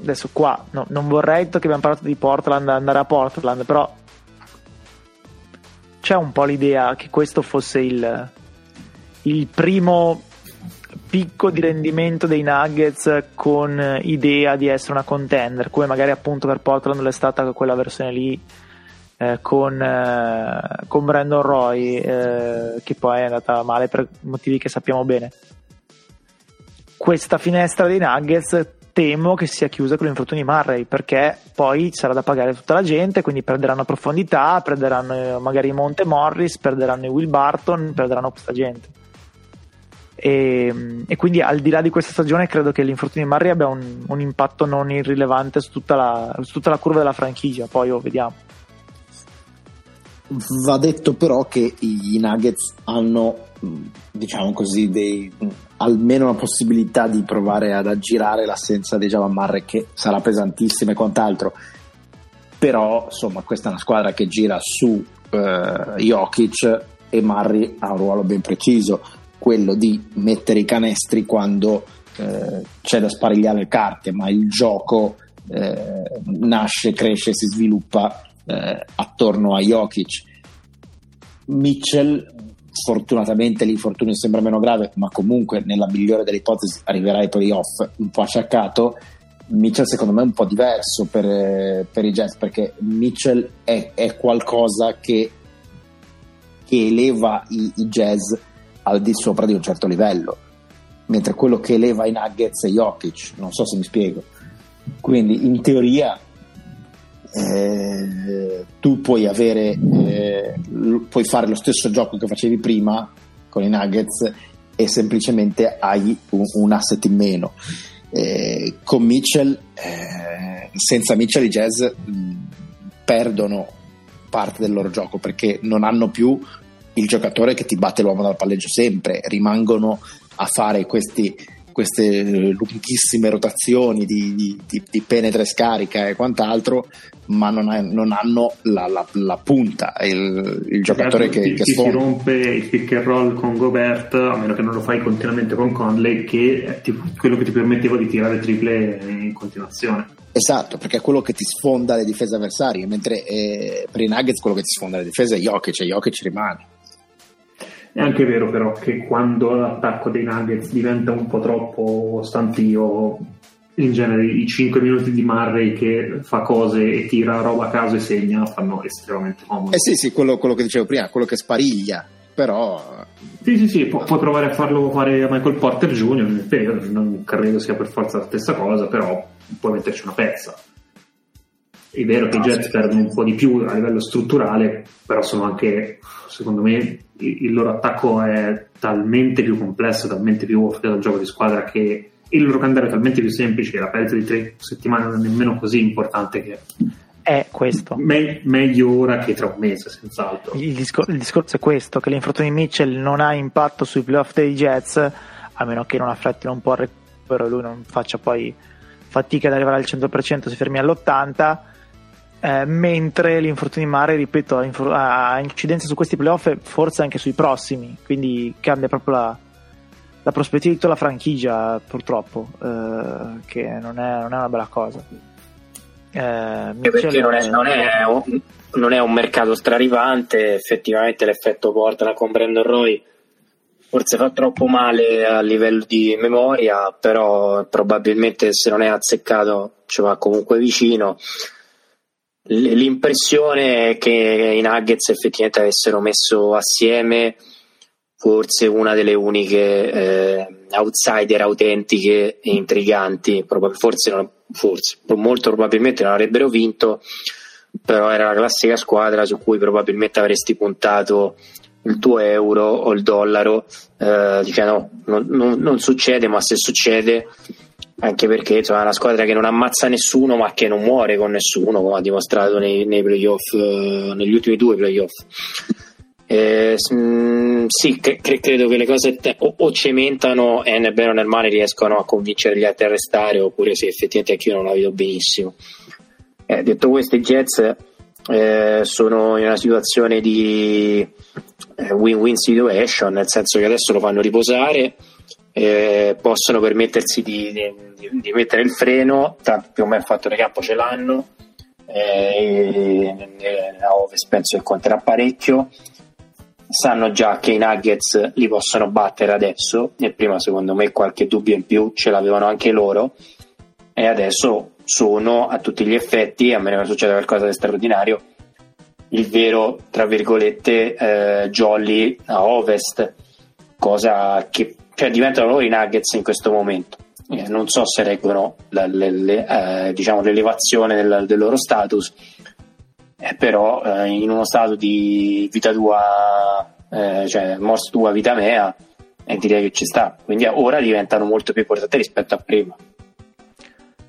adesso qua no, non vorrei che abbiamo parlato di Portland andare a Portland, però c'è un po' l'idea che questo fosse il, il primo picco di rendimento dei Nuggets con idea di essere una contender, come magari appunto per Portland è stata quella versione lì eh, con, eh, con, Brandon Roy, eh, che poi è andata male per motivi che sappiamo bene. Questa finestra dei Nuggets temo che sia chiusa con l'infortunio di Murray perché poi sarà da pagare tutta la gente quindi perderanno profondità perderanno eh, magari Monte Morris perderanno Will Barton perderanno questa gente e, e, quindi al di là di questa stagione credo che l'infortunio di Murray abbia un, un impatto non irrilevante su tutta, la, su tutta, la, curva della franchigia, poi oh, vediamo. Va detto però che i Nuggets hanno, diciamo così, dei, almeno la possibilità di provare ad aggirare l'assenza di Javan Marre che sarà pesantissima e quant'altro. Però, insomma, questa è una squadra che gira su eh, Jokic e Marri ha un ruolo ben preciso, quello di mettere i canestri quando eh, c'è da sparigliare le carte, ma il gioco eh, nasce, cresce, si sviluppa eh, attorno a Jokic. Mitchell, fortunatamente l'infortunio sembra meno grave, ma comunque nella migliore delle ipotesi arriverà ai playoff un po' acciaccato. Mitchell secondo me è un po' diverso per, per i Jets perché Mitchell è, è qualcosa che, che eleva i, i, jazz al di sopra di un certo livello mentre quello che eleva i Nuggets è Jokic non so se mi spiego. Quindi in teoria eh, tu puoi avere eh, puoi fare lo stesso gioco che facevi prima con i Nuggets e semplicemente hai un, un asset in meno. Eh, con Mitchell eh, senza Mitchell i Jazz mh, perdono parte del loro gioco perché non hanno più il giocatore che ti batte l'uomo dal palleggio sempre rimangono a fare questi queste lunghissime rotazioni di, di, di, di penetra e scarica e quant'altro, ma non, è, non hanno la, la, la, punta, il, il giocatore che, che ti si rompe il pick and roll con Gobert, a meno che non lo fai continuamente con Conley, che è tipo quello che ti permetteva di tirare triple in continuazione. Esatto, perché è quello che ti sfonda le difese avversarie, mentre eh, per i Nuggets quello che ti sfonda le difese è Jokic, e Jokic rimane. È anche vero però che quando l'attacco dei Nuggets diventa un po' troppo stantio, in genere i 5 minuti di Murray che fa cose e tira roba a caso e segna fanno estremamente comodo. Eh sì, sì, quello, quello che dicevo prima, quello che spariglia, però... Sì, sì, sì, pu- puoi provare a farlo fare a Michael Porter Jr., non credo sia per forza la stessa cosa, però puoi metterci una pezza. È vero che i Jets perdono un po' di più a livello strutturale, però sono anche, secondo me, il loro attacco è talmente più complesso, talmente più offrito al gioco di squadra che il loro calendario è talmente più semplice che la perdita di tre settimane non è nemmeno così importante che è questo. Me- meglio ora che tra un mese, senz'altro. Il, discor- il discorso è questo: che l'infortunio di Mitchell non ha impatto sui playoff dei Jets, a meno che non affrettino un po' il recupero e lui non faccia poi fatica ad arrivare al 100%, si fermi all'80% eh, mentre l'infortunio in mare, ripeto, ha, ha incidenza su questi playoff e forse anche sui prossimi, quindi cambia proprio la, la prospettiva di tutta la franchigia, purtroppo, eh, che non è, non è, una bella cosa. Eh, perché non è, non, è un, non è, un, mercato straripante, effettivamente l'effetto Portland con Brandon Roy forse fa troppo male a livello di memoria, però probabilmente se non è azzeccato ci va comunque vicino. L'impressione è che i Nuggets effettivamente avessero messo assieme forse una delle uniche eh, outsider autentiche e intriganti, forse, forse, molto probabilmente non avrebbero vinto, però era la classica squadra su cui probabilmente avresti puntato il tuo euro o il dollaro, eh, dice no, non, non succede, ma se succede anche perché insomma, è una squadra che non ammazza nessuno ma che non muore con nessuno come ha dimostrato nei, nei playoff eh, negli ultimi due playoff. Eh, mm, sì, cre- credo che le cose te- o-, o, cementano e nel bene o nel male riescono a convincere gli altri a restare oppure se effettivamente anche io non la vedo benissimo. Eh, detto questo i Jets eh, sono in una situazione di eh, win-win situation nel senso che adesso lo fanno riposare eh, possono permettersi di, di, di, mettere il freno, tanto più o meno il fattore campo ce l'hanno, eh, a Ovest penso che conterà parecchio, sanno già che i Nuggets li possono battere adesso e prima secondo me qualche dubbio in più ce l'avevano anche loro. E adesso sono a tutti gli effetti, a meno che succeda qualcosa di straordinario, il vero, tra virgolette, eh, jolly a ovest, cosa che cioè diventano loro i Nuggets in questo momento. Eh, non so se reggono la, le, le, eh, diciamo, l'elevazione del, del, loro status, eh, però eh, in uno stato di vita tua, eh, cioè mors tua, vita mea, eh, direi che ci sta. Quindi ora diventano molto più importanti rispetto a prima.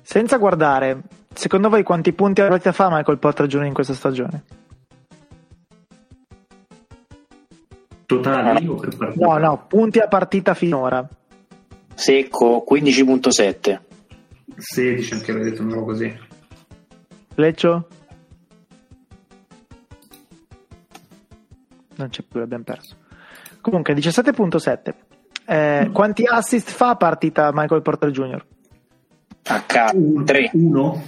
Senza guardare, secondo voi quanti punti ha partita fa Michael Porter Jr. in questa stagione? Totali o per partita? No, no, punti a partita finora. Secco 15.7. 16 anche avete detto una roba così. Leccio? Non c'è più, l'abbiamo perso. Comunque, 17.7. Eh, quanti assist fa a partita Michael Porter Jr.? H 3. 1?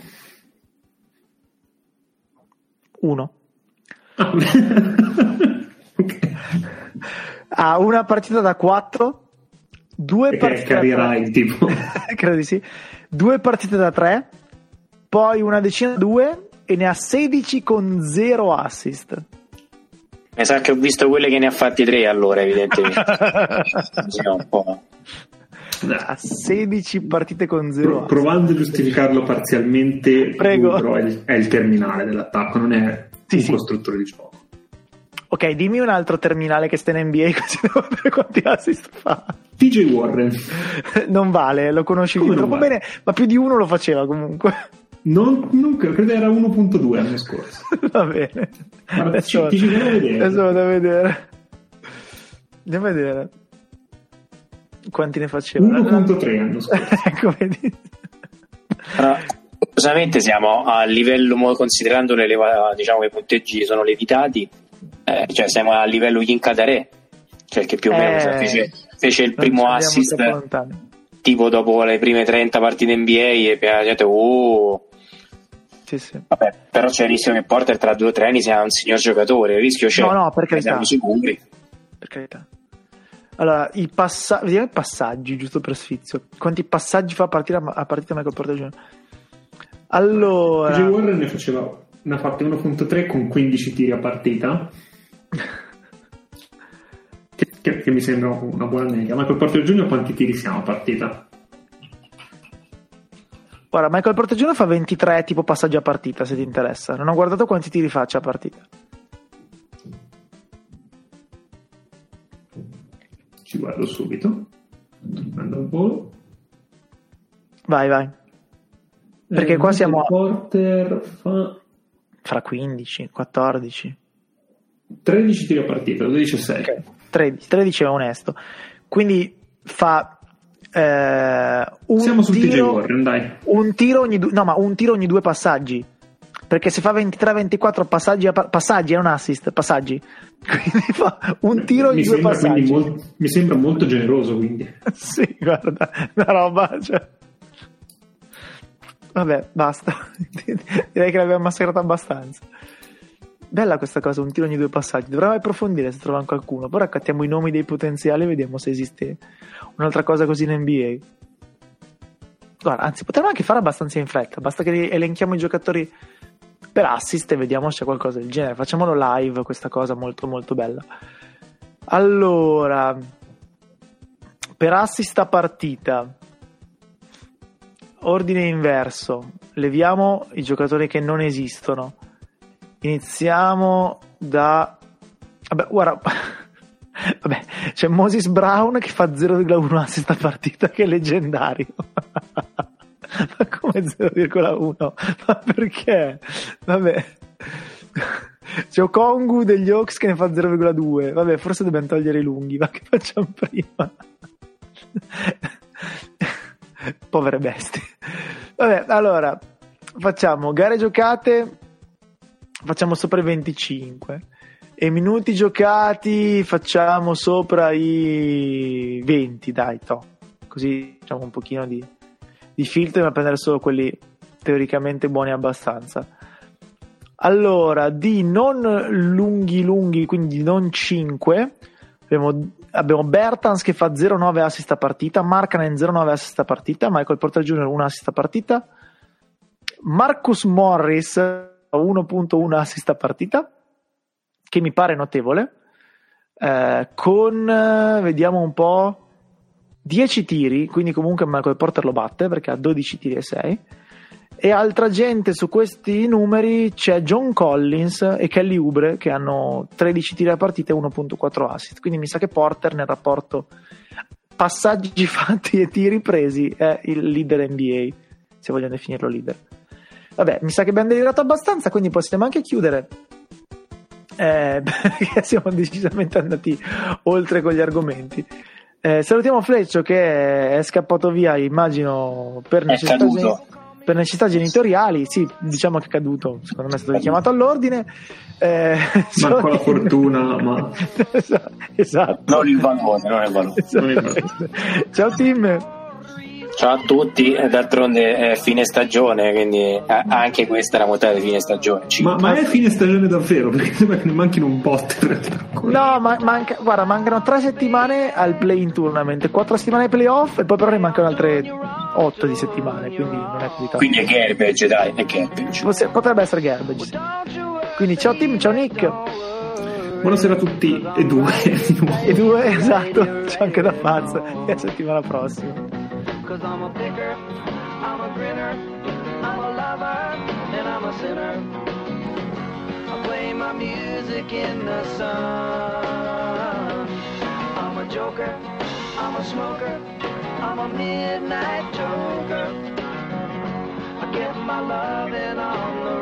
1. Ha una partita da 4, due partite da capirai tipo. tre- credo di sì, due partite da 3, poi una decina da 2 e ne ha 16 con 0 assist. Mi sa che ho visto quelle che ne ha fatti 3 allora, evidentemente. Sì, un po'. ha 16 partite con 0 Pro- assist. provando a giustificarlo parzialmente, Prego. è il, è il terminale dell'attacco, non è Sì, un sì. costruttore di gioco. Ok, dimmi un altro terminale che sta in NBA così devo vedere quanti assist fa. TJ Warren, Non vale, lo conosci Come troppo vale? bene, ma più di uno lo faceva comunque. non, non credo, credo era 1.2 l'anno scorso. Va bene. Guarda, Adesso, ci- ci vado a vedere. adesso vado a vedere. Andiamo a vedere. Quanti ne faceva? 1.3 l'anno scorso. ecco, vedi. Curiosamente siamo a livello, considerando diciamo che i punteggi sono levitati, eh, cioè siamo a livello Yinkadare, cioè che più o meno Eh, cioè, fece, fece il primo assist tipo dopo le prime 30 partite NBA e poi la gente, oh, Sì, sì. vabbè, però c'è il rischio che Porter tra due o tre anni sia un signor giocatore, il rischio c'è, No, no, per carità. siamo sicuri. Per carità. Allora, i passa- vediamo i passaggi, giusto per sfizio. Quanti passaggi fa a partita, a partita Michael Porter Jr.? Allora, TJ Warren ne faceva ne ha fatti 1.3 con 15 tiri a partita. Che, che- che mi sembra una buona media. Michael Porter Jr. quanti tiri siamo a partita? Guarda, Michael Porter Jr. fa 23 tipo passaggi a partita, se ti interessa. Non ho guardato quanti tiri faccia a partita. Ci guardo subito. Prendo il volo. Vai, vai. Perché qua siamo a- Porter fa fra 15, 14. 13 tiri a partita, 12 e 6. Ok, 13, 13 è onesto. Quindi fa eh, un, Siamo sul TJ tiro, Warren, un tiro ogni no, ma un tiro ogni due passaggi. Perché se fa 23-24 passaggi, a pa- passaggi è un assist, passaggi. Quindi fa un tiro ogni Mi due sembra, passaggi. mol- mi sembra molto generoso, quindi. sì, guarda, una roba. Cioè... Vabbè, basta. Direi che l'abbiamo massacrata abbastanza. Bella questa cosa, un tiro ogni due passaggi. Dovremmo approfondire se troviamo qualcuno. Poi raccattiamo i nomi dei potenziali e vediamo se esiste un'altra cosa così in NBA. Guarda, anzi, potremmo anche fare abbastanza in fretta. Basta che elenchiamo i giocatori per assist e vediamo se c'è qualcosa del genere. Facciamolo live, questa cosa molto molto bella. Allora, per assist a partita, ordine inverso, leviamo i giocatori che non esistono. Iniziamo da... Vabbè, guarda... Vabbè, c'è Moses Brown che fa 0,1 assist a partita, che è leggendario. Ma come 0,1? Ma perché? Vabbè. C'è Okongu degli Hawks che ne fa 0,2. Vabbè, forse dobbiamo togliere i lunghi, ma che facciamo prima? Povere bestie. Vabbè, allora, facciamo gare giocate, facciamo sopra i 25. E minuti giocati facciamo sopra i 20, dai, to. Così facciamo un pochino di, di filtri, ma prendere solo quelli teoricamente buoni abbastanza. Allora, di non lunghi lunghi, quindi non 5, abbiamo, abbiamo Bertans che fa 0,9 assist a partita, Markkanen 0,9 assist a partita, Michael Porter Jr. 1 assist a partita, Marcus Morris 1.1 assist a partita, che mi pare notevole, eh, con, eh, vediamo un po', 10 tiri, quindi comunque Michael Porter lo batte perché ha 12 tiri e 6. E altra gente su questi numeri c'è John Collins e Kelly Oubre che hanno 13 tiri a partita e 1.4 assist. Quindi mi sa che Porter nel rapporto passaggi fatti e tiri presi è il leader NBA, se vogliamo definirlo leader. Vabbè, mi sa che abbiamo delirato abbastanza, quindi possiamo anche chiudere eh, perché siamo decisamente andati oltre con gli argomenti. Eh, salutiamo Fleccio che è scappato via, immagino, per necessità, gen- per necessità, genitoriali. Sì, diciamo che è caduto, secondo me è stato richiamato all'ordine. Eh, Manco la fortuna, ma... esatto. Non il valore, non il valore. Esatto. Ciao Tim. Ciao a tutti, d'altronde è fine stagione, quindi anche questa è la modalità di fine stagione. Ma, ma, è fine stagione davvero? Perché sembra che ne manchino un bot in realtà. No, ma manca, guarda, mancano tre settimane al play-in tournament, quattro settimane ai playoff e poi però ne mancano altre otto di settimane, quindi non è così tanto. Quindi è garbage, dai, è garbage. Potrebbe essere garbage, sì. Quindi ciao Tim, ciao Nick. Buonasera a tutti e due. e due, esatto, c'è anche da Faz. E a settimana prossima. Cause I'm a picker, I'm a grinner, I'm a lover, and I'm a sinner. I play my music in the sun. I'm a joker, I'm a smoker, I'm a midnight joker. I get my loving on the